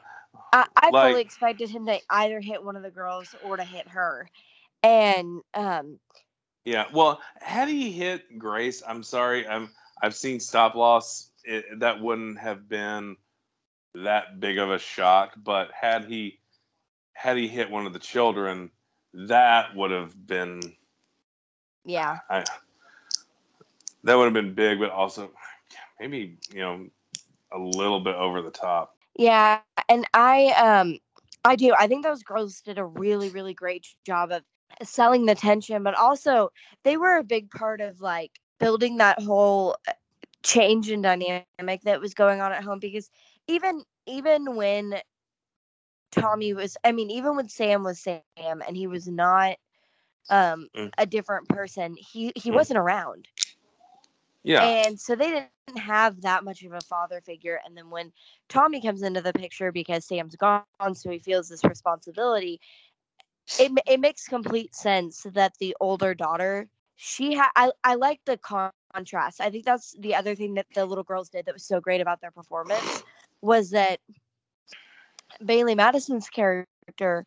I, I Like- fully expected him to either hit one of the girls or to hit her. And um yeah. Well, had he hit Grace, I'm sorry, I'm I've seen stop loss. It, that wouldn't have been that big of a shock. But had he had he hit one of the children, that would have been yeah. I, that would have been big, but also maybe you know a little bit over the top. Yeah, and I um I do. I think those girls did a really really great job of selling the tension, but also they were a big part of like building that whole uh, change in dynamic that was going on at home because even even when Tommy was I mean even when Sam was Sam and he was not um Mm. a different person, he he Mm. wasn't around. Yeah. And so they didn't have that much of a father figure. And then when Tommy comes into the picture because Sam's gone, so he feels this responsibility, it, it makes complete sense that the older daughter, she had, I, I like the con- contrast. I think that's the other thing that the little girls did that was so great about their performance was that Bailee Madison's character,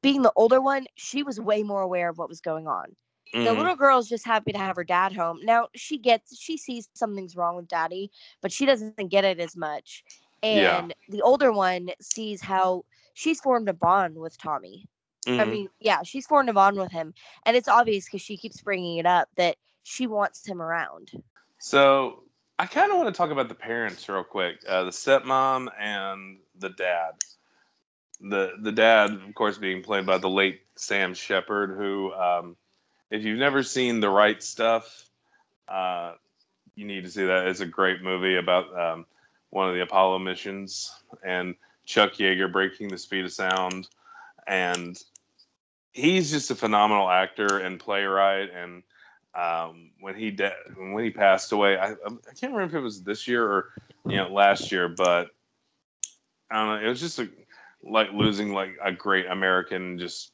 being the older one, she was way more aware of what was going on the Mhm. little girl's just happy to have her dad home. Now she gets she sees something's wrong with daddy, but she doesn't get it as much. Yeah. And the older one sees how she's formed a bond with Tommy. I Mhm. mean, yeah, she's formed a bond with him, and it's obvious because she keeps bringing it up that she wants him around. So I kind of want to talk about the parents real quick. Uh, the stepmom and the dad. The the dad, of course, being played by the late Sam Shepard, who, um, if you've never seen The Right Stuff, uh, you need to see that. It's a great movie about um, one of the Apollo missions and Chuck Yeager breaking the speed of sound, and he's just a phenomenal actor and playwright and um, when he de- when he passed away. I, I can't remember if it was this year or you know last year, but I don't know. It was just a, like losing like a great American just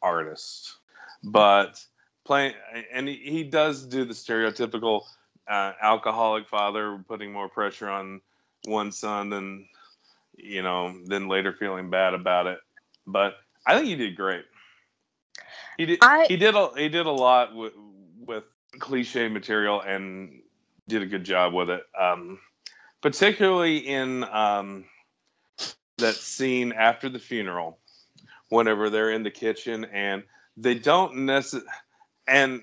artist. But playing and he, he does do the stereotypical uh, alcoholic father putting more pressure on one son than you know then later feeling bad about it. But I think he did great. He did. I- he did. A, he did a lot with with cliche material and did a good job with it. Um, particularly in um, that scene after the funeral, whenever they're in the kitchen and they don't necessarily, and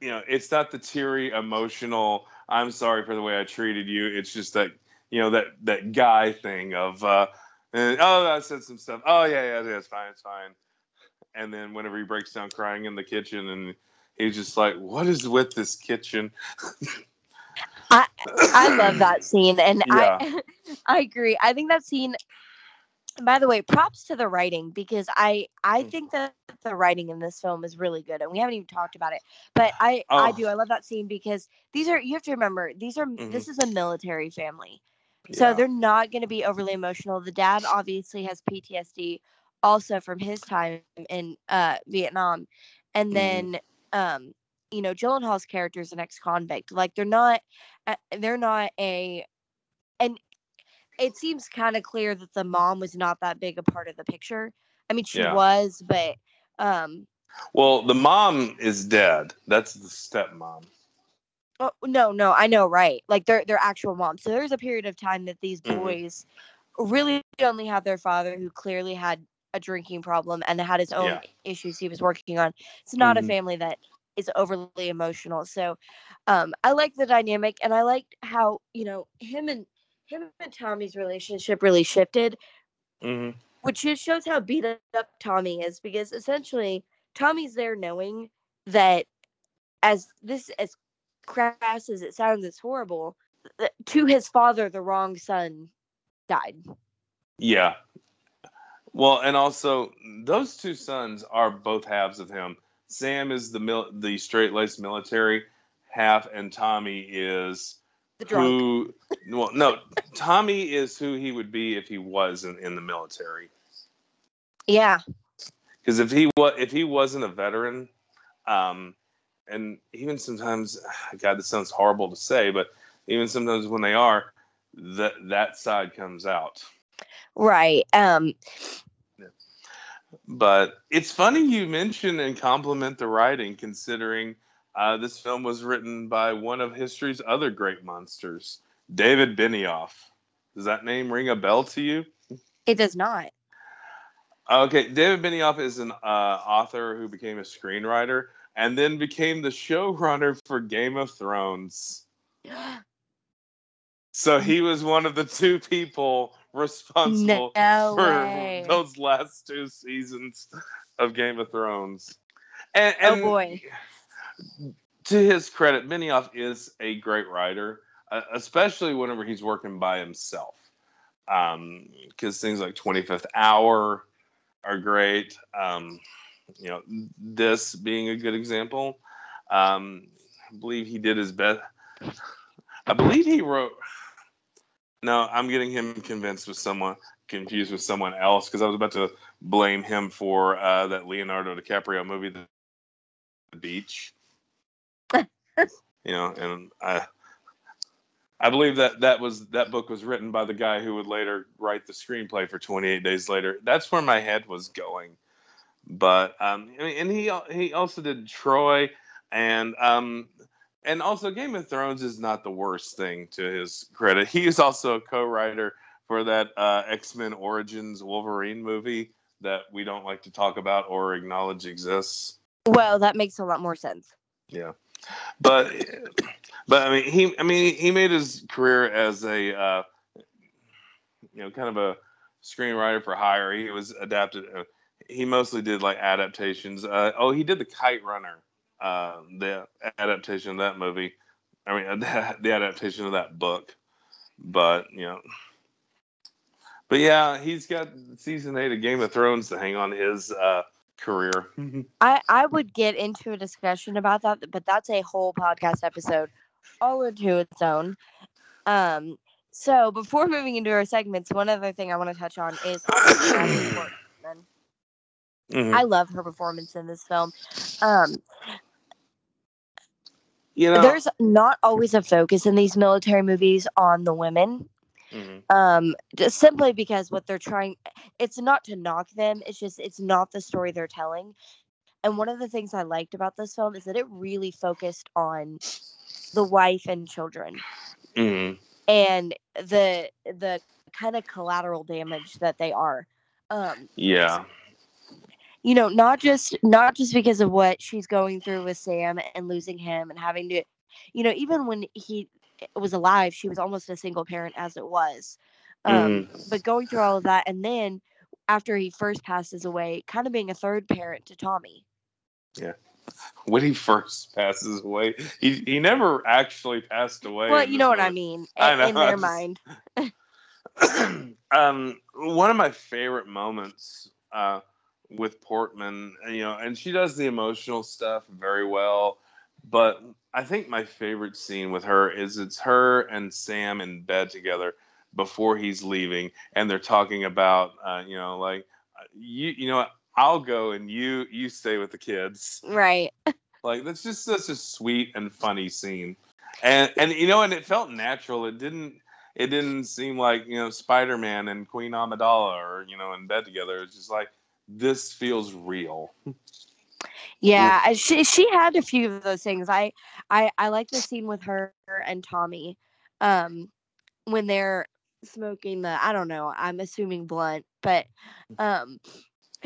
you know, it's not the teary, emotional. I'm sorry for the way I treated you. It's just that you know that that guy thing of uh, and, oh I said some stuff. Oh yeah yeah yeah it's fine it's fine. And then whenever he breaks down crying in the kitchen and he's just like, what is with this kitchen? I I love that scene, and Yeah. I I agree. I think that scene. By the way, props to the writing because I I Mm. think that the writing in this film is really good, and we haven't even talked about it. But I I Oh. do I love that scene because these are you have to remember these are Mhm. this is a military family, so Yeah. they're not going to be overly emotional. The dad obviously has PTSD, also from his time in uh Vietnam, and Mhm. then um you know Gyllenhaal's character is an ex-convict. Like they're not uh, they're not a and it seems kind of clear that the mom was not that big a part of the picture. I mean, she Yeah. was, but um, Well, the mom is dead. That's the stepmom. oh, no, no, I know, right? Like they're they're actual moms. So there's a period of time that these Mhm. boys really only have their father, who clearly had a drinking problem and had his own Yeah. issues he was working on. It's not Mhm. a family that is overly emotional. So um, I like the dynamic, and I liked how you know him and him and Tommy's relationship really shifted. hmm which just shows how beat up Tommy is because essentially Tommy's there knowing that as this as crass as it sounds, it's horrible. To his father, the wrong son died. Yeah. Well, and also those two sons are both halves of him. Sam is the mil- the straight laced military half, and Tommy is The drunk. who. Well, no, Tommy is who he would be if he wasn't in the military. Yeah, Because if he was if he wasn't a veteran, um, and even sometimes, God, this sounds horrible to say, but even sometimes when they are, that that side comes out. right. Um, But it's funny you mention and compliment the writing, considering uh, this film was written by one of history's other great monsters, David Benioff. Does that name ring a bell to you? it does not. Okay, David Benioff is an uh, author who became a screenwriter and then became the showrunner for Game of Thrones. So he was one of the two people responsible No for way. those last two seasons of Game of Thrones. And, Oh, and boy. To his credit, Benioff is a great writer, uh, especially whenever he's working by himself. Because things like 25th Hour are great. Um, you know, this being a good example. Um, I believe he did his best. I believe he wrote. No, I'm getting him convinced with someone confused with someone else because I was about to blame him for uh, that Leonardo DiCaprio movie, the Beach. you know, and I, I believe that that was that book was written by the guy who would later write the screenplay for 28 Days Later. That's where my head was going. But um, I mean, and he he also did Troy, and um, and also Game of Thrones is not the worst thing to his credit. He is also a co-writer for that uh, X Men Origins Wolverine movie that we don't like to talk about or acknowledge exists. Well, that makes a lot more sense. Yeah, but but I mean he I mean he made his career as a uh, you know kind of a screenwriter for hire. He was adapted. Uh, he mostly did like adaptations. Uh, oh, he did the Kite Runner, uh, the adaptation of that movie. I mean the adaptation of that book. But you know. But yeah, he's got season eight of Game of Thrones to hang on his uh, career. I I would get into a discussion about that, but that's a whole podcast episode all into its own. Um, so before moving into our segments, one other thing I want to touch on is Natalie Portman. Mhm. I love her performance in this film. Um, you know, there's not always a focus in these military movies on the women. Mhm. Um, just simply because what they're trying, it's not to knock them. It's just it's not the story they're telling. And one of the things I liked about this film is that it really focused on the wife and children Mhm. and the the kind of collateral damage that they are. Um, yeah. you know, not just not just because of what she's going through with Sam and losing him and having to, you know, even when he was alive, she was almost a single parent as it was. Um, But going through all of that, and then after he first passes away, kind of being a third parent to Tommy. Yeah. When he first passes away, he he never actually passed away. Well, you know what I mean. I in- know, in I their just- mind. um, one of my favorite moments uh, with Portman, you know, and she does the emotional stuff very well. But I think my favorite scene with her is it's her and Sam in bed together before he's leaving, and they're talking about, uh, you know, like you, you know, what, I'll go and you, you stay with the kids. Right. Like that's just such a sweet and funny scene, and and you know, and it felt natural. It didn't. It didn't seem like you know Spider Man and Queen Amidala are you know in bed together. It's just like this feels real. Yeah, she she had a few of those things. I I I like the scene with her and Tommy, um, when they're smoking the I don't know. I'm assuming blunt, but um,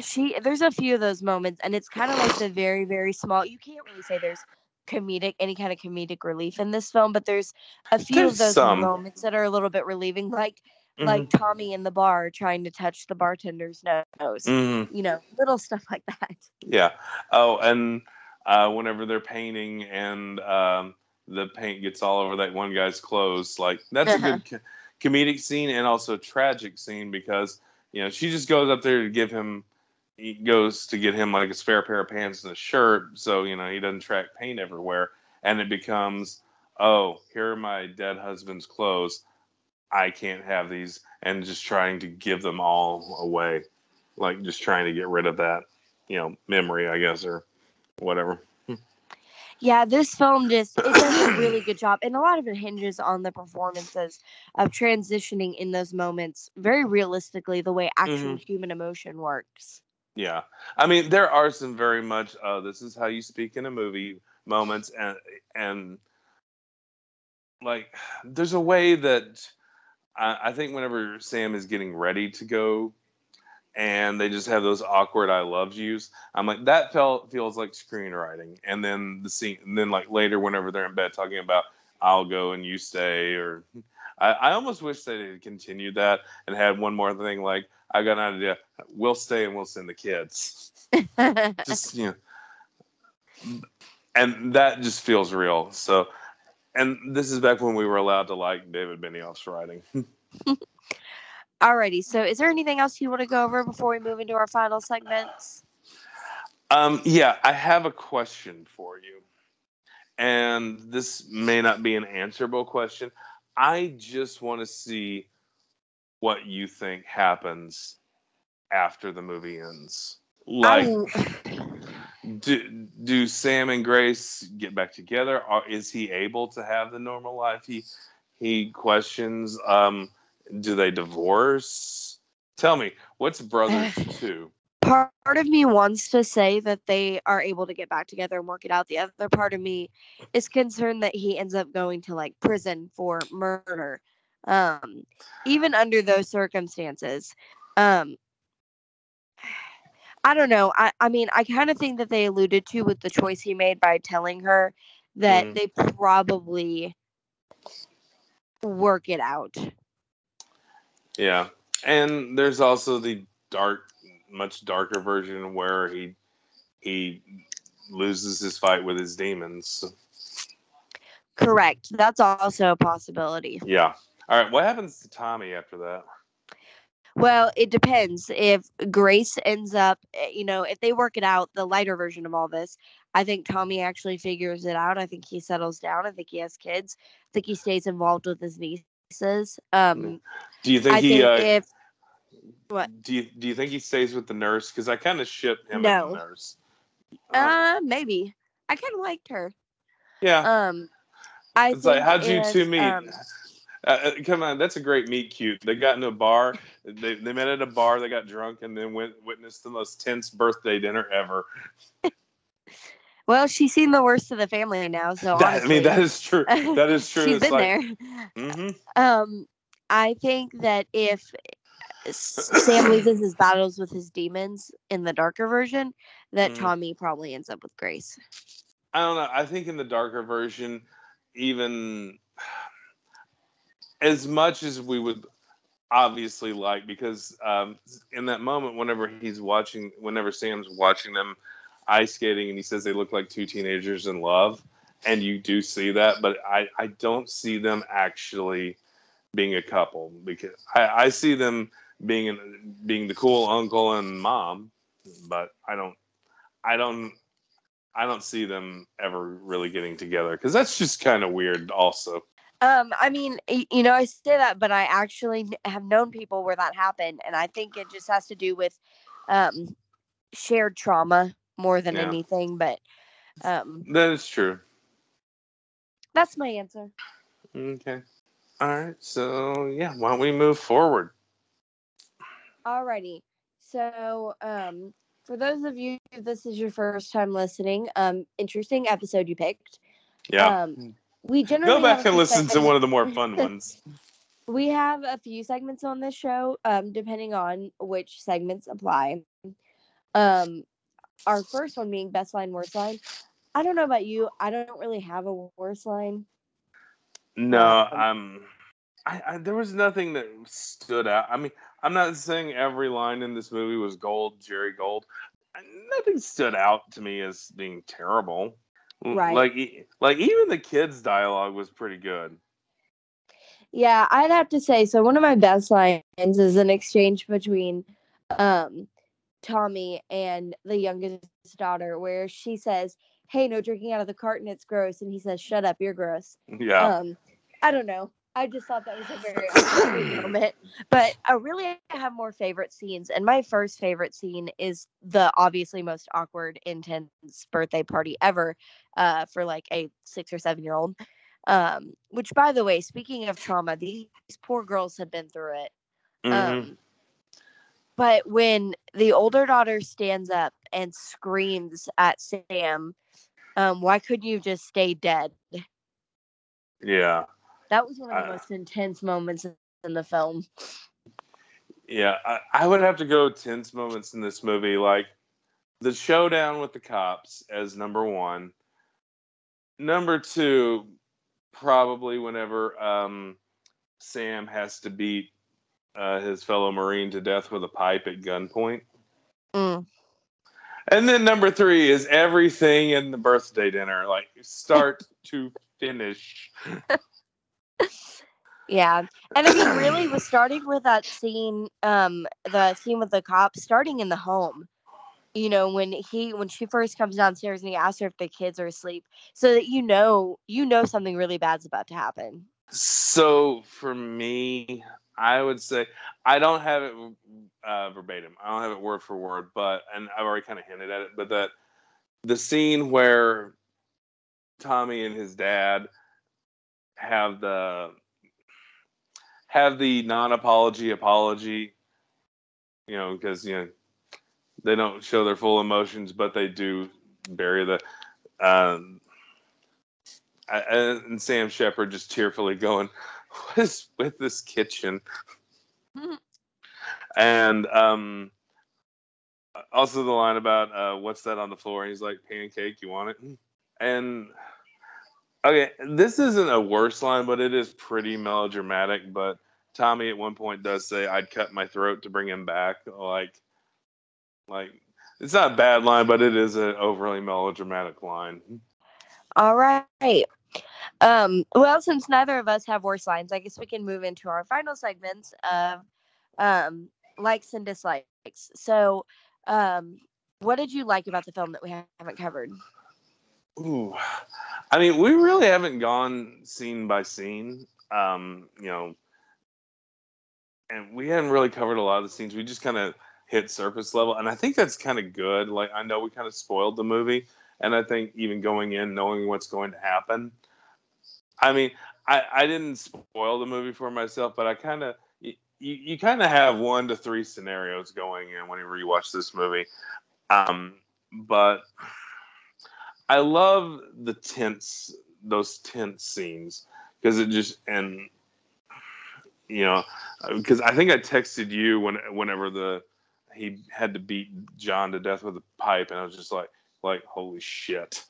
she there's a few of those moments, and it's kind of like the very very small. You can't really say there's comedic any kind of comedic relief in this film, but there's a few There's of those some. moments that are a little bit relieving, like Mm-hmm. like Tommy in the bar trying to touch the bartender's nose. Mhm. You know, little stuff like that. Yeah. Oh, and uh, whenever they're painting and um, the paint gets all over that one guy's clothes, like that's a Uh-huh. good co- comedic scene and also a tragic scene because you know she just goes up there to give him. He goes to get him like a spare pair of pants and a shirt, so you know he doesn't track paint everywhere, and it becomes, oh, here are my dead husband's clothes. I can't have these, and just trying to give them all away, like just trying to get rid of that you know memory i guess or whatever. Yeah, this film just it does a really good job, and a lot of it hinges on the performances of transitioning in those moments very realistically, the way actual human emotion works. yeah. I mean there are some very much uh this is how you speak in a movie moments and and like there's a way that I, I think whenever sam is getting ready to go and they just have those awkward i love yous i'm like that felt feels like screenwriting and then the scene and then like later whenever they're in bed talking about i'll go and you stay or I, I almost wish they had continued that and had one more thing like I got an idea. We'll stay and we'll send the kids. Just you know, and that just feels real. So, and this is back when we were allowed to like David Benioff's writing. Alrighty, so is there anything else you want to go over before we move into our final segments? Um, yeah, I have a question for you, and this may not be an answerable question. I just want to see what you think happens after the movie ends. Like, do, do Sam and Grace get back together? Or is he able to have the normal life he he questions? Um, do they divorce? Tell me, what's Brothers Two? part of me wants to say that they are able to get back together and work it out. The other part of me is concerned that he ends up going to like prison for murder. Um, even under those circumstances. Um, I don't know. I, I mean, I kind of think that they alluded to with the choice he made by telling her that Mm. they probably work it out. Yeah, and there's also the dark, much darker version where he he loses his fight with his demons. Correct. That's also a possibility. Yeah. All right. What happens to Tommy after that? Well, it depends. If Grace ends up, eh, you know, if they work it out, the lighter version of all this, I think Tommy actually figures it out. I think he settles down. I think he has kids. I think he stays involved with his nieces. Um, Do you think I he? think uh, if what? do you do you think he stays with the nurse? Because I kind of ship him No. the nurse. Uh, Uh, maybe. I kind of liked her. yeah. Um, I it's like how'd you if, two meet? um, Uh, uh, come on, that's a great meet cute. They got in a bar. They, they met at a bar. They got drunk and then went witnessed the most tense birthday dinner ever. well, she's seen the worst of the family now, so That, I mean, that is true. That is true. she's It's been like, there. hmm Um, I think that if Sam loses his battles with his demons in the darker version, that Mhm. Tommy probably ends up with Grace. I don't know. I think in the darker version, even as much as we would obviously like because um, in that moment whenever he's watching whenever sam's watching them ice skating and he says they look like two teenagers in love and you do see that but i i don't see them actually being a couple because i i see them being an, being the cool uncle and mom but i don't i don't i don't see them ever really getting together because that's just kind of weird also Um, I mean, you know, I say that, but I actually have known people where that happened, and I think it just has to do with um shared trauma more than Yeah. anything. But um, that is true that's my answer. okay all right so yeah why don't we move forward Alrighty. So, um, for those of you, if this is your first time listening, um, interesting episode you picked. yeah Um, we generally Go back and listen to one of the more fun ones. We have a few segments on this show, um, depending on which segments apply. Um, our first one being best line, worst line. I don't know about you. I don't really have a worst line. No, um, I, I there was nothing that stood out. I mean, I'm not saying every line in this movie was gold, Jerry Gold. Nothing stood out to me as being terrible. Right. Like, like even the kids' dialogue was pretty good. Yeah, I'd have to say. So one of my best lines is an exchange between um Tommy and the youngest daughter where she says, Hey, no drinking out of the carton, it's gross. And he says, Shut up, you're gross. Yeah. Um, I don't know. I just thought that was a very moment. But I really have more favorite scenes. And my first favorite scene is the obviously most awkward, intense birthday party ever uh, for like a six or seven year old. Um, which, by the way, speaking of trauma, these poor girls have been through it. Mhm. Um, but when the older daughter stands up and screams at Sam, um, why couldn't you just stay dead? yeah. That was one of the Uh, most intense moments in the film. Yeah, I, I would have to go tense moments in this movie, like the showdown with the cops as number one. Number two, probably whenever um, Sam has to beat uh, his fellow Marine to death with a pipe at gunpoint. Mm. And then number three is everything in the birthday dinner, like start to finish. Yeah. And I mean, really, was starting with that scene, um, the scene with the cop, starting in the home. You know, when he when she first comes downstairs and he asks her if the kids are asleep, so that you know you know something really bad's about to happen. So for me, I would say I don't have it uh, verbatim. I don't have it word for word, but and I've already kind of hinted at it. But that the scene where Tommy and his dad have the have the non-apology apology, you know, because you know they don't show their full emotions, but they do bury the. Um, I- and Sam Shepard just tearfully going, "What is with this kitchen?" and um, also the line about uh, what's that on the floor, and he's like, "Pancake, you want it?" And okay, this isn't a worse line, but it is pretty melodramatic. But Tommy at one point does say, "I'd cut my throat to bring him back." Like, like it's not a bad line, but it is an overly melodramatic line. All right. Um, well, since neither of us have worse lines, I guess we can move into our final segments of um, likes and dislikes. So, um, what did you like about the film that we haven't covered? Ooh, I mean, we really haven't gone scene by scene. Um, you know, and we hadn't really covered a lot of the scenes. We just kind of hit surface level, and I think that's kind of good. Like, I know we kind of spoiled the movie, and I think even going in knowing what's going to happen. I mean, I I didn't spoil the movie for myself, but I kind of you, you kind of have one to three scenarios going in when you rewatch this movie. Um, but I love the tense, those tense scenes because it just and you know because I think I texted you when whenever the he had to beat John to death with a pipe, and I was just like like holy shit.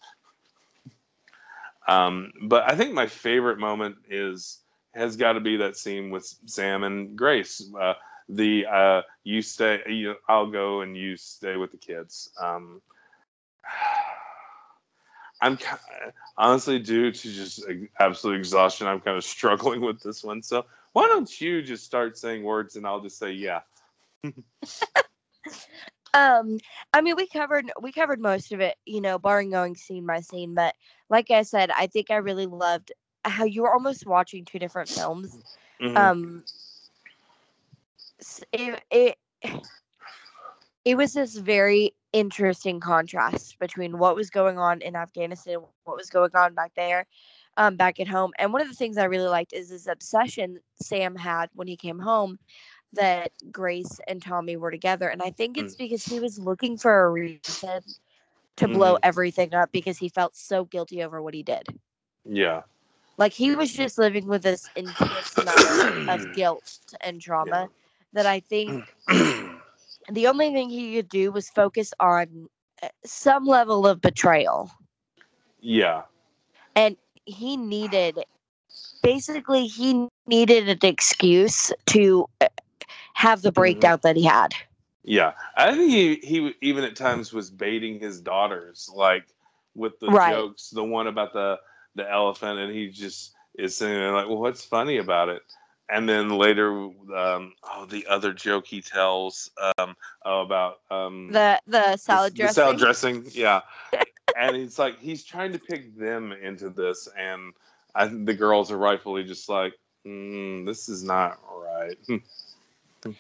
Um, but I think my favorite moment is has got to be that scene with Sam and Grace. Uh, the uh, you stay, you, I'll go and you stay with the kids. Um, I'm honestly due to just absolute exhaustion. I'm kind of struggling with this one. So why don't you just start saying words and I'll just say yeah. Um, I mean, we covered we covered most of it, you know, barring going scene by scene. But like I said, I think I really loved how you were almost watching two different films. Mhm. Um, it it it was this very interesting contrast between what was going on in Afghanistan, and what was going on back there, um, back at home. And one of the things I really liked is this obsession Sam had when he came home that Grace and Tommy were together. And I think it's because he was looking for a reason to blow everything up because he felt so guilty over what he did. yeah. Like he was just living with this intense amount of guilt and trauma that I think the only thing he could do was focus on uh, some level of betrayal. yeah. And he needed, basically, he needed an excuse to uh, have the breakdown that he had. Yeah, I think he he even at times was baiting his daughters, like with the Right. jokes. The one about the the elephant, and he just is sitting there like, "Well, what's funny about it?" And then later, um, oh, the other joke he tells um, oh, about um, The the salad the dressing. salad dressing, yeah. and it's like he's trying to pick them into this, and I think the girls are rightfully just like, mm, "This is not right."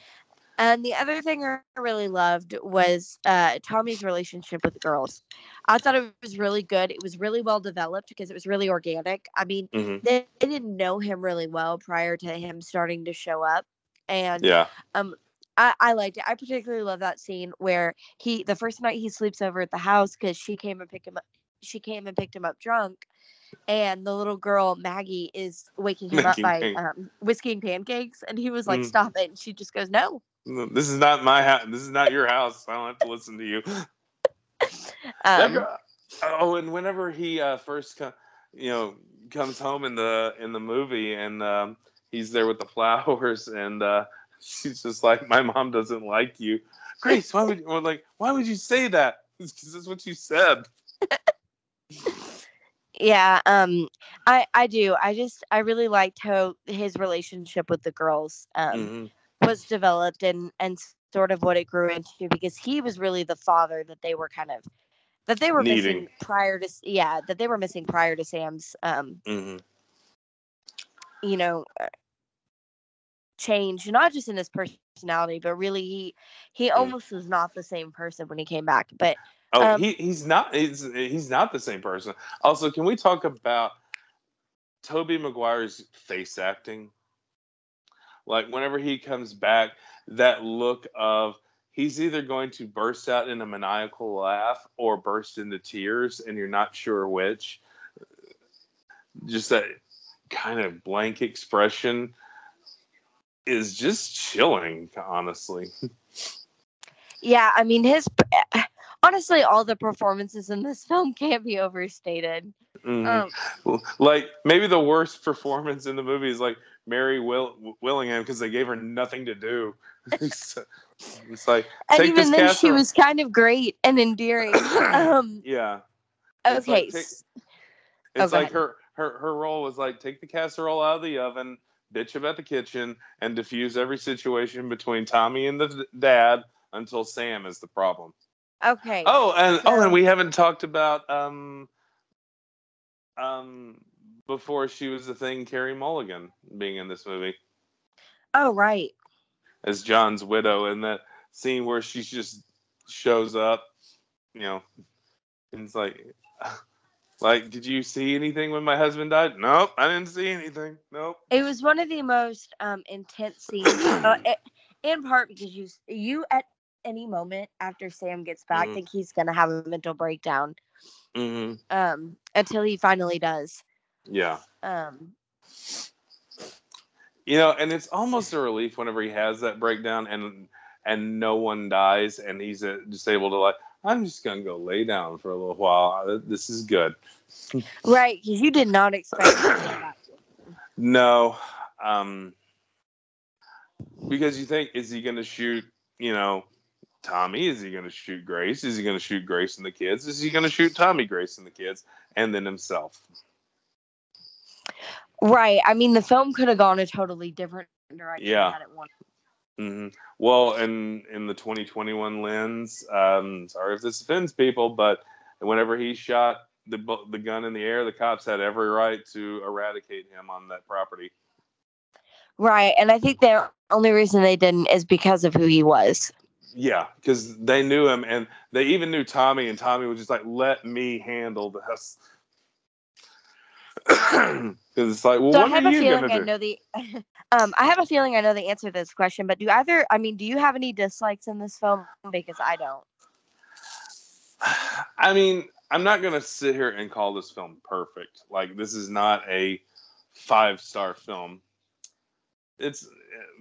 And the other thing I really loved was uh, Tommy's relationship with the girls. I thought it was really good. It was really well developed because it was really organic. I mean, Mhm. they, they didn't know him really well prior to him starting to show up. And Yeah, um, I, I liked it. I particularly love that scene where he, the first night he sleeps over at the house because she came and picked him up. She came and picked him up drunk, and the little girl Maggie is waking him Making up by um, whisking pancakes, and he was like, Mm. "Stop it!" And she just goes, "No." This is not my house. This is not your house. I don't have to listen to you. Um, girl- oh, and whenever he uh, first, co- you know, comes home in the in the movie, and um, he's there with the flowers, and uh, she's just like, "My mom doesn't like you." Grace, why would or like why would you say that? Because that's what you said. yeah um i i do i just i really liked how his relationship with the girls um Mhm. Was developed and and sort of what it grew into because he was really the father that they were kind of that they were missing prior to yeah that they were missing prior to sam's um Mhm. you know uh, change not just in his personality but really he he Mm. almost was not the same person when he came back but Oh, Um, he he's not he's he's not the same person. Also, can we talk about Tobey Maguire's face acting? Like whenever he comes back, that look of he's either going to burst out in a maniacal laugh or burst into tears, and you're not sure which. Just that kind of blank expression is just chilling, honestly. yeah i mean his honestly all the performances in this film can't be overstated Mhm. um like maybe the worst performance in the movie is like Mary Will- Willingham because they gave her nothing to do. it's, it's like and even then she was kind of great and endearing um yeah. It's okay like take- It's go like her her her role was like take the casserole out of the oven, bitch about the kitchen, and diffuse every situation between Tommy and the d- dad until Sam is the problem. okay Oh, and oh, and we haven't talked about um um before she was the thing Carey Mulligan being in this movie. oh right as John's widow in that scene where she just shows up, you know, and it's like, like, did you see anything when my husband died? Nope, I didn't see anything. Nope. it was one of the most um intense scenes uh, i- in part because you you at any moment after sam gets back Mhm. think he's gonna have a mental breakdown hmm um until he finally does Yeah. um You know, and it's almost a relief whenever he has that breakdown and and no one dies and he's just able to like, I'm just gonna go lay down for a little while. Uh, This is good. right because you did not expect him to come back. No, Um, because you think, is he going to shoot, you know, Tommy? Is he going to shoot Grace? Is he going to shoot Grace and the kids? Is he going to shoot Tommy, Grace, and the kids, and then himself? Right. I mean, the film could have gone a totally different direction Yeah. had it wanted. hmm Well, in in the 2021 lens, um, sorry if this offends people, but whenever he shot the the gun in the air, the cops had every right to eradicate him on that property. Right. And I think the only reason they didn't is because of who he was. Yeah, because they knew him, and they even knew Tommy, and Tommy was just like, "Let me handle this." Because it's like, well, so I what have are a you feeling I do? know the um I have a feeling I know the answer to this question, but do either I mean, do you have any dislikes in this film? Because I don't. I mean, I'm not gonna sit here and call this film perfect. Like, this is not a five star film. It's,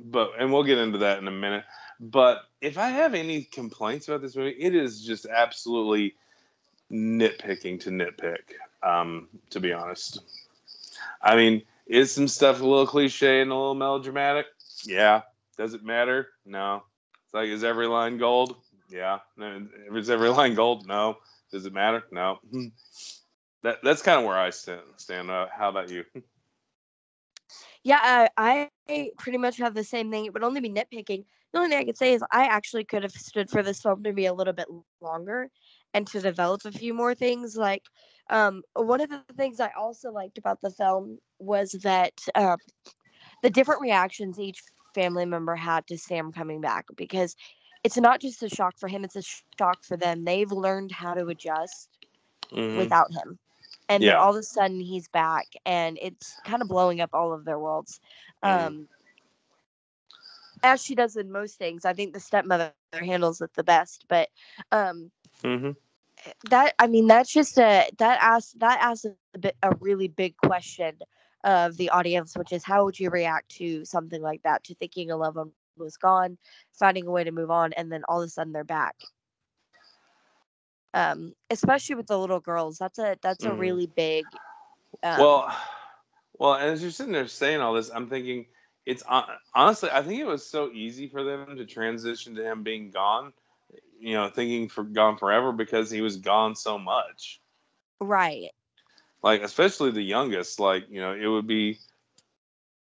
but and we'll get into that in a minute. But if I have any complaints about this movie, it is just absolutely nitpicking to nitpick. Um, to be honest, I mean, is some stuff a little cliche and a little melodramatic? Yeah. Does it matter? No. It's like, is every line gold? Yeah. If every line gold, no. Does it matter? No. That that's kind of where I stand. Stand. Uh, how about you? Yeah, I, I pretty much have the same thing. It would only be nitpicking. The only thing I could say is I actually could have stood for this film to be a little bit longer and to develop a few more things. Like, um, one of the things I also liked about the film was that uh, the different reactions each family member had to Sam coming back because it's not just a shock for him, it's a shock for them. They've learned how to adjust Mhm. without him. And Yeah. all of a sudden he's back and it's kind of blowing up all of their worlds. Um as she does in most things. I think the stepmother handles it the best, but um Mhm. That I mean that's just a that asks that asks a bit a really big question of the audience, which is how would you react to something like that, to thinking a loved one was gone, finding a way to move on, and then all of a sudden they're back. Um, especially with the little girls, that's a that's a Mhm. really big. Um, Well, well, and as you're sitting there saying all this, I'm thinking it's hon- honestly, I think it was so easy for them to transition to him being gone. You know, thinking for gone forever because he was gone so much. right. Like, especially the youngest. Like, you know, it would be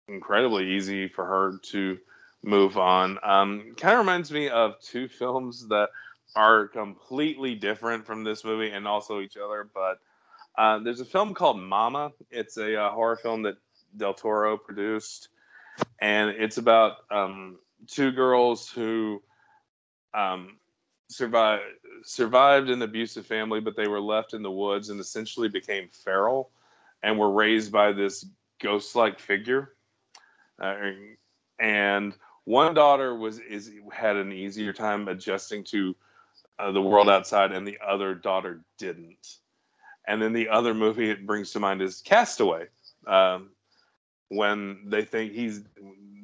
incredibly easy for her to move on. Um, kind of reminds me of two films that are completely different from this movie and also each other. But uh, there's a film called Mama. It's a uh, horror film that Del Toro produced, and it's about um, two girls who um, survived survived an abusive family, but they were left in the woods and essentially became feral, and were raised by this ghost-like figure. Uh, and one daughter was is had an easier time adjusting to uh, the world outside, and the other daughter didn't. And then the other movie it brings to mind is Castaway, um, when they think he's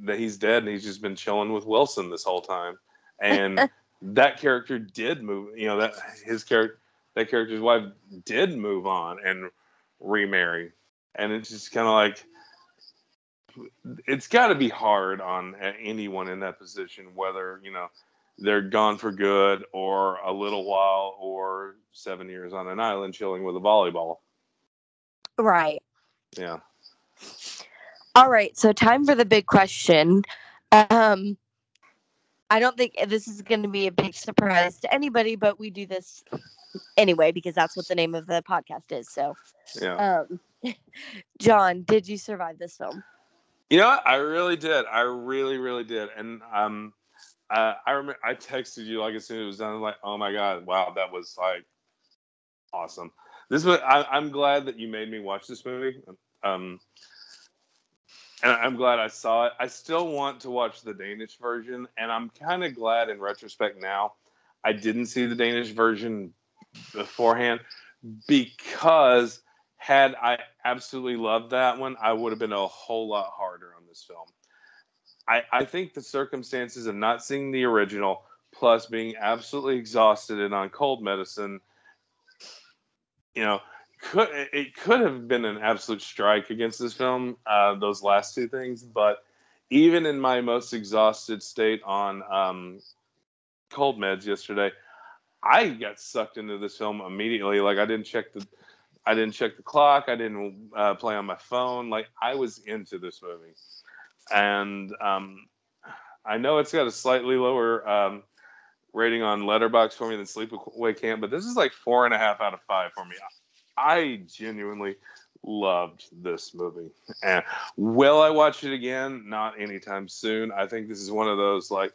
that he's dead and he's just been chilling with Wilson this whole time, and that character did move. You know that his character, that character's wife did move on and remarry, and it's just kind of like it's got to be hard on anyone in that position, whether you know they're gone for good or a little while or seven years on an island chilling with a volleyball. Right. Yeah. All right. So time for the big question. Um, I don't think this is going to be a big surprise to anybody, but we do this anyway because that's what the name of the podcast is. So, Yeah. um, John, did you survive this film? You know. I really did. I really, really did. And um, uh, I remember I texted you like as soon as it was done. I'm like, oh my god, wow, that was like awesome. This was. I, I'm glad that you made me watch this movie. Um, and I'm glad I saw it. I still want to watch the Danish version, and I'm kind of glad in retrospect now I didn't see the Danish version beforehand because had I absolutely loved that one, I would have been a whole lot harder on this film. I, I think the circumstances of not seeing the original, plus being absolutely exhausted and on cold medicine, you know, could it could have been an absolute strike against this film. Uh, those last two things, but even in my most exhausted state on um, cold meds yesterday, I got sucked into this film immediately. Like I didn't check the, I didn't check the clock. I didn't uh, play on my phone. Like I was into this movie, and um, I know it's got a slightly lower um, rating on Letterboxd for me than Sleepaway Camp, but this is like four and a half out of five for me. I genuinely loved this movie. And will I watch it again? Not anytime soon. I think this is one of those like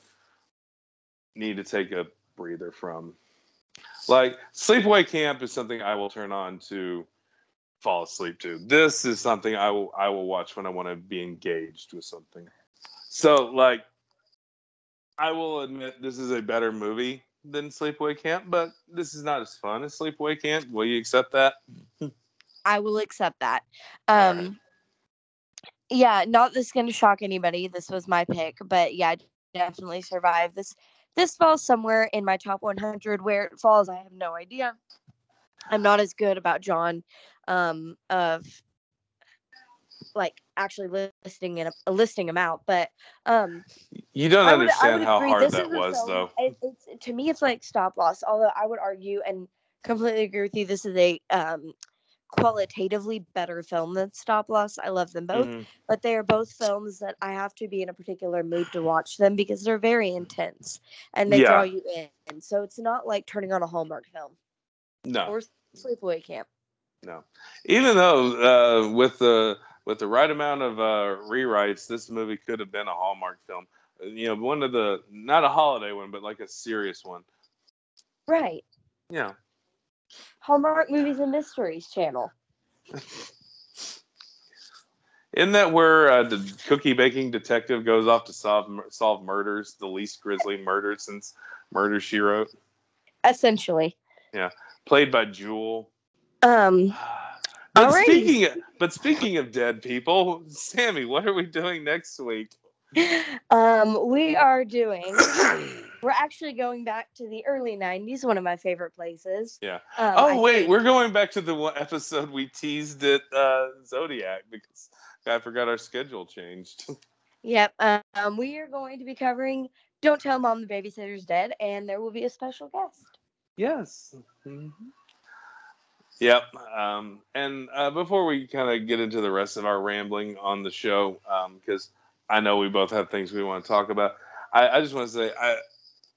need to take a breather from. Like Sleepaway Camp is something I will turn on to fall asleep to. This is something I will I will watch when I want to be engaged with something. So like I will admit this is a better movie than Sleepaway Camp, but this is not as fun as Sleepaway Camp. Will you accept that? I will accept that. Um, right. yeah, not this going to shock anybody. This was my pick, but yeah, definitely survived. This this falls somewhere in my top 100. Where it falls, I have no idea. I'm not as good about John um, of like actually listing it, listing them out, but um, You don't would, understand how agree. hard this that was, film- though. It, it's to me, it's like stop loss. Although I would argue and completely agree with you, this is a um, qualitatively better film than Stop Loss. I love them both, Mhm. but they are both films that I have to be in a particular mood to watch them because they're very intense and they draw you in. So it's not like turning on a Hallmark film No, or Sleepaway Camp. no. Even though uh, with the with the right amount of uh, rewrites, this movie could have been a Hallmark film. Uh, You know, one of the not a holiday one, but like a serious one. Right. Yeah. Hallmark Movies and Mysteries channel. Isn't that where uh, the cookie baking detective goes off to solve solve murders, the least grisly murder since Murder She Wrote, Essentially. Yeah, played by Jewel. Um, But Alrighty. speaking, of, but speaking of dead people, Sammy, what are we doing next week? um, we are doing. We're actually going back to the early '90s, one of my favorite places. Yeah. Um, oh I wait, think- we're going back to the one episode we teased at uh, Zodiac because I forgot our schedule changed. Yep. Um, we are going to be covering "Don't Tell Mom the Babysitter's Dead," and there will be a special guest. yes. Mhm. Yep. Um, and uh, before we kind of get into the rest of our rambling on the show, because I know we both have things we want to talk about, I, I just want to say I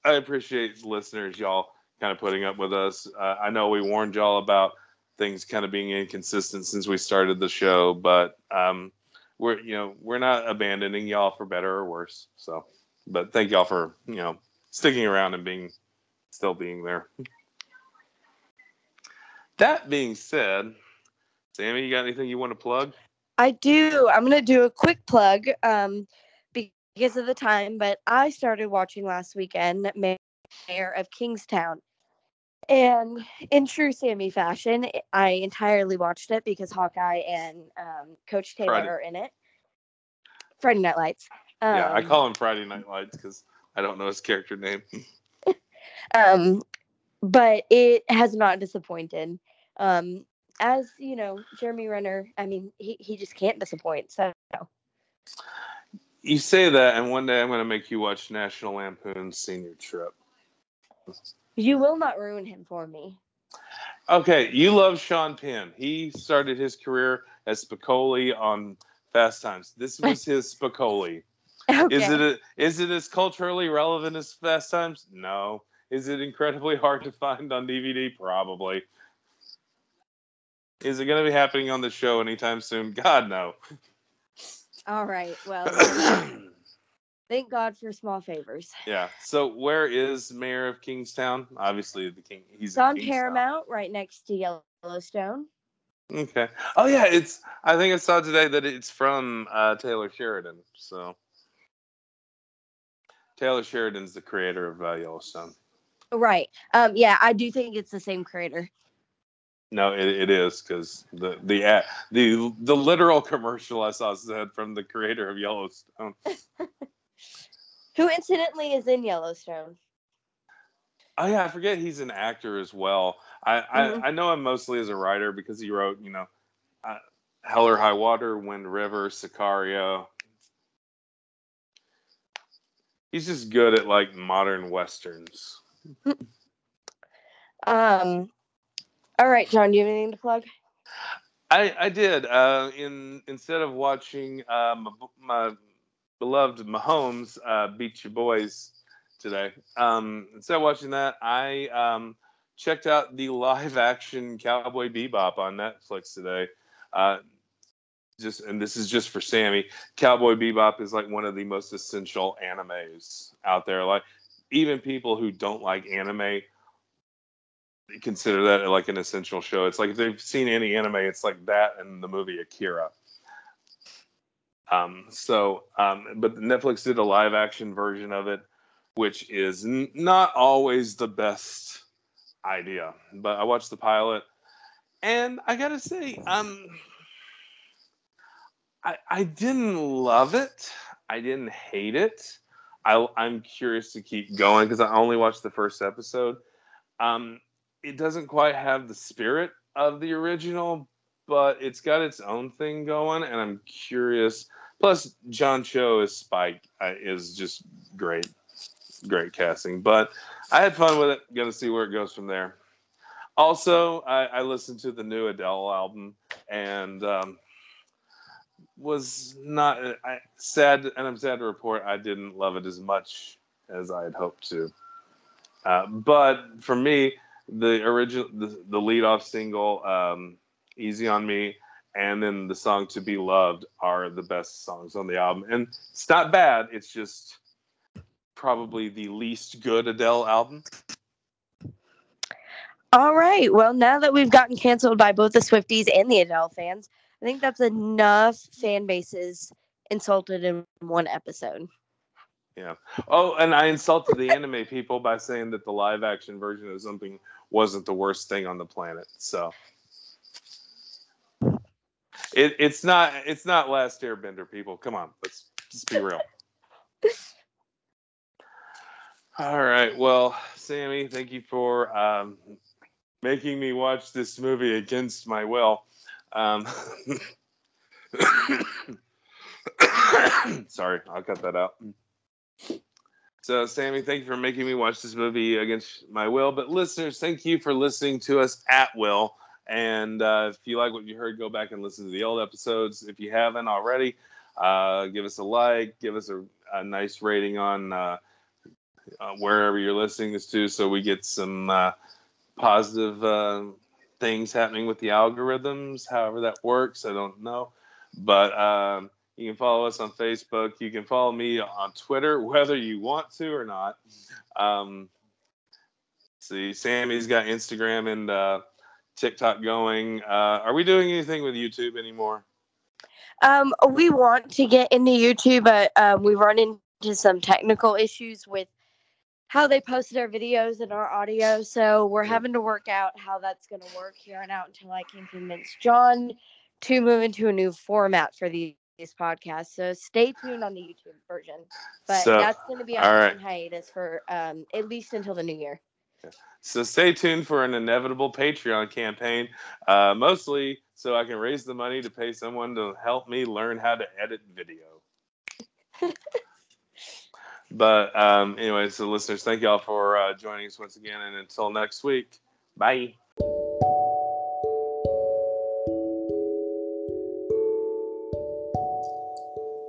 I appreciate listeners, y'all, kind of putting up with us. Uh, I know we warned y'all about things kind of being inconsistent since we started the show, but um, we're you know we're not abandoning y'all for better or worse. So, but thank y'all for you know sticking around and being still being there. That being said, Sammy, you got anything you want to plug? I do. I'm gonna do a quick plug, um, because of the time. But I started watching last weekend, Mayor of Kingstown, and in true Sammy fashion, I entirely watched it because Hawkeye and um, Coach Taylor Friday- are in it. Friday Night Lights. Um, yeah, I call him Friday Night Lights because I don't know his character name. um but it has not disappointed um as you know jeremy renner i mean he, he just can't disappoint so You say that, and one day I'm going to make you watch National Lampoon's Senior Trip. you will not ruin him for me Okay, you love Sean Penn. He started his career as Spicoli on Fast Times. This was his Spicoli. okay. Is it a, is it as culturally relevant as Fast Times? No. Is it incredibly hard to find on DVD? Probably. Is it going to be happening on the show anytime soon? God no. all right well thank god for small favors yeah. So where is Mayor of Kingstown? Obviously the king. He's on paramount right next to yellowstone Okay. Oh yeah, it's. I think I saw today that it's from uh, Taylor Sheridan. So Taylor Sheridan's the creator of uh, Yellowstone. right um yeah i do think it's the same creator No, it, it is because the the ad- the the literal commercial I saw said from the creator of Yellowstone. who incidentally is in yellowstone Oh yeah, I forget he's an actor as well. I, Mhm. I I know him mostly as a writer because he wrote, you know, uh, Hell or High Water, Wind River, Sicario. He's just good at like modern westerns. Um. All right, John. Do you have anything to plug? I I did. Uh, in instead of watching uh, my, my beloved Mahomes uh, beat your boys today, um, instead of watching that, I um, checked out the live action Cowboy Bebop on Netflix today. Uh, just and this is just for Sammy. Cowboy Bebop is like one of the most essential animes out there. Like even people who don't like anime consider that like an essential show. It's like if they've seen any anime, it's like that and the movie Akira. Um, so, um, but Netflix did a live action version of it, which is n- not always the best idea. But I watched the pilot, and I gotta say, um, I I didn't love it. I didn't hate it. I, I'm curious to keep going because I only watched the first episode. Um, it doesn't quite have the spirit of the original, but it's got its own thing going, and I'm curious. Plus, John Cho as Spike is just great, great casting. But I had fun with it. Going to see where it goes from there. Also, I, I listened to the new Adele album and um, was not I, sad, and I'm sad to report I didn't love it as much as I had hoped to. Uh, but for me, the original, the, the lead off single, um, "Easy on Me," and then the song "To Be Loved" are the best songs on the album, and it's not bad. It's just probably the least good Adele album. All right. Well, now that we've gotten canceled by both the Swifties and the Adele fans, I think that's enough fan bases insulted in one episode. Yeah. Oh, and I insulted the anime people by saying that the live action version of something wasn't the worst thing on the planet. So it, it's not it's not Last Airbender, people. Come on, let's just be real. All right. Well, Sammy, thank you for um, making me watch this movie against my will. Um, sorry, I'll cut that out. So, Sammy, thank you for making me watch this movie against my will. But, listeners, thank you for listening to us at will. And uh, if you like what you heard, go back and listen to the old episodes. If you haven't already, uh, give us a like, give us a, a nice rating on uh, uh, wherever you're listening this to, so we get some uh, positive uh, things happening with the algorithms. However that works, I don't know. But um, you can follow us on Facebook. You can follow me on Twitter, whether you want to or not. Um, see, Sammy's got Instagram and uh, TikTok going. Uh, are we doing anything with YouTube anymore? Um, we want to get into YouTube, but um, we run into some technical issues with how they posted our videos and our audio. So we're having to work out how that's going to work here and out until I can convince John to move into a new format for these, these podcasts. So stay tuned on the YouTube version. But So, that's going to be on right. hiatus for um, at least until the new year. So stay tuned for an inevitable Patreon campaign, uh, mostly so I can raise the money to pay someone to help me learn how to edit video. but um, anyway, so listeners, thank y'all for uh, joining us once again, and until next week, bye.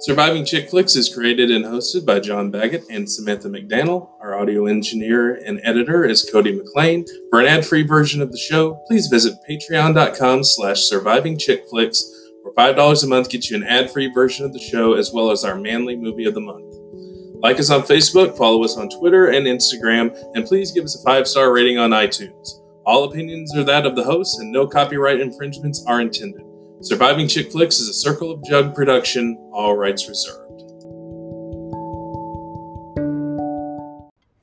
Surviving Chick Flicks is created and hosted by John Baggett and Samantha McDaniel. Our audio engineer and editor is Cody McLean. For an ad-free version of the show, please visit patreon.com slash surviving chick flicks, where $5 a month gets you an ad-free version of the show as well as our manly movie of the month. Like us on Facebook, follow us on Twitter and Instagram, and please give us a five-star rating on iTunes. All opinions are that of the host, and no copyright infringements are intended. Surviving Chick Flicks is a Circle of Jug production, all rights reserved.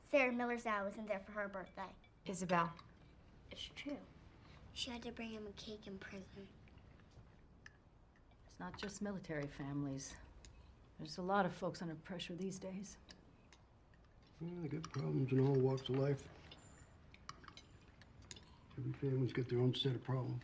Sarah Miller's dad wasn't there for her birthday. Isabel. It's true. She had to bring him a cake in prison. It's not just military families. There's a lot of folks under pressure these days. Yeah, they got problems in all walks of life. Every family's got their own set of problems.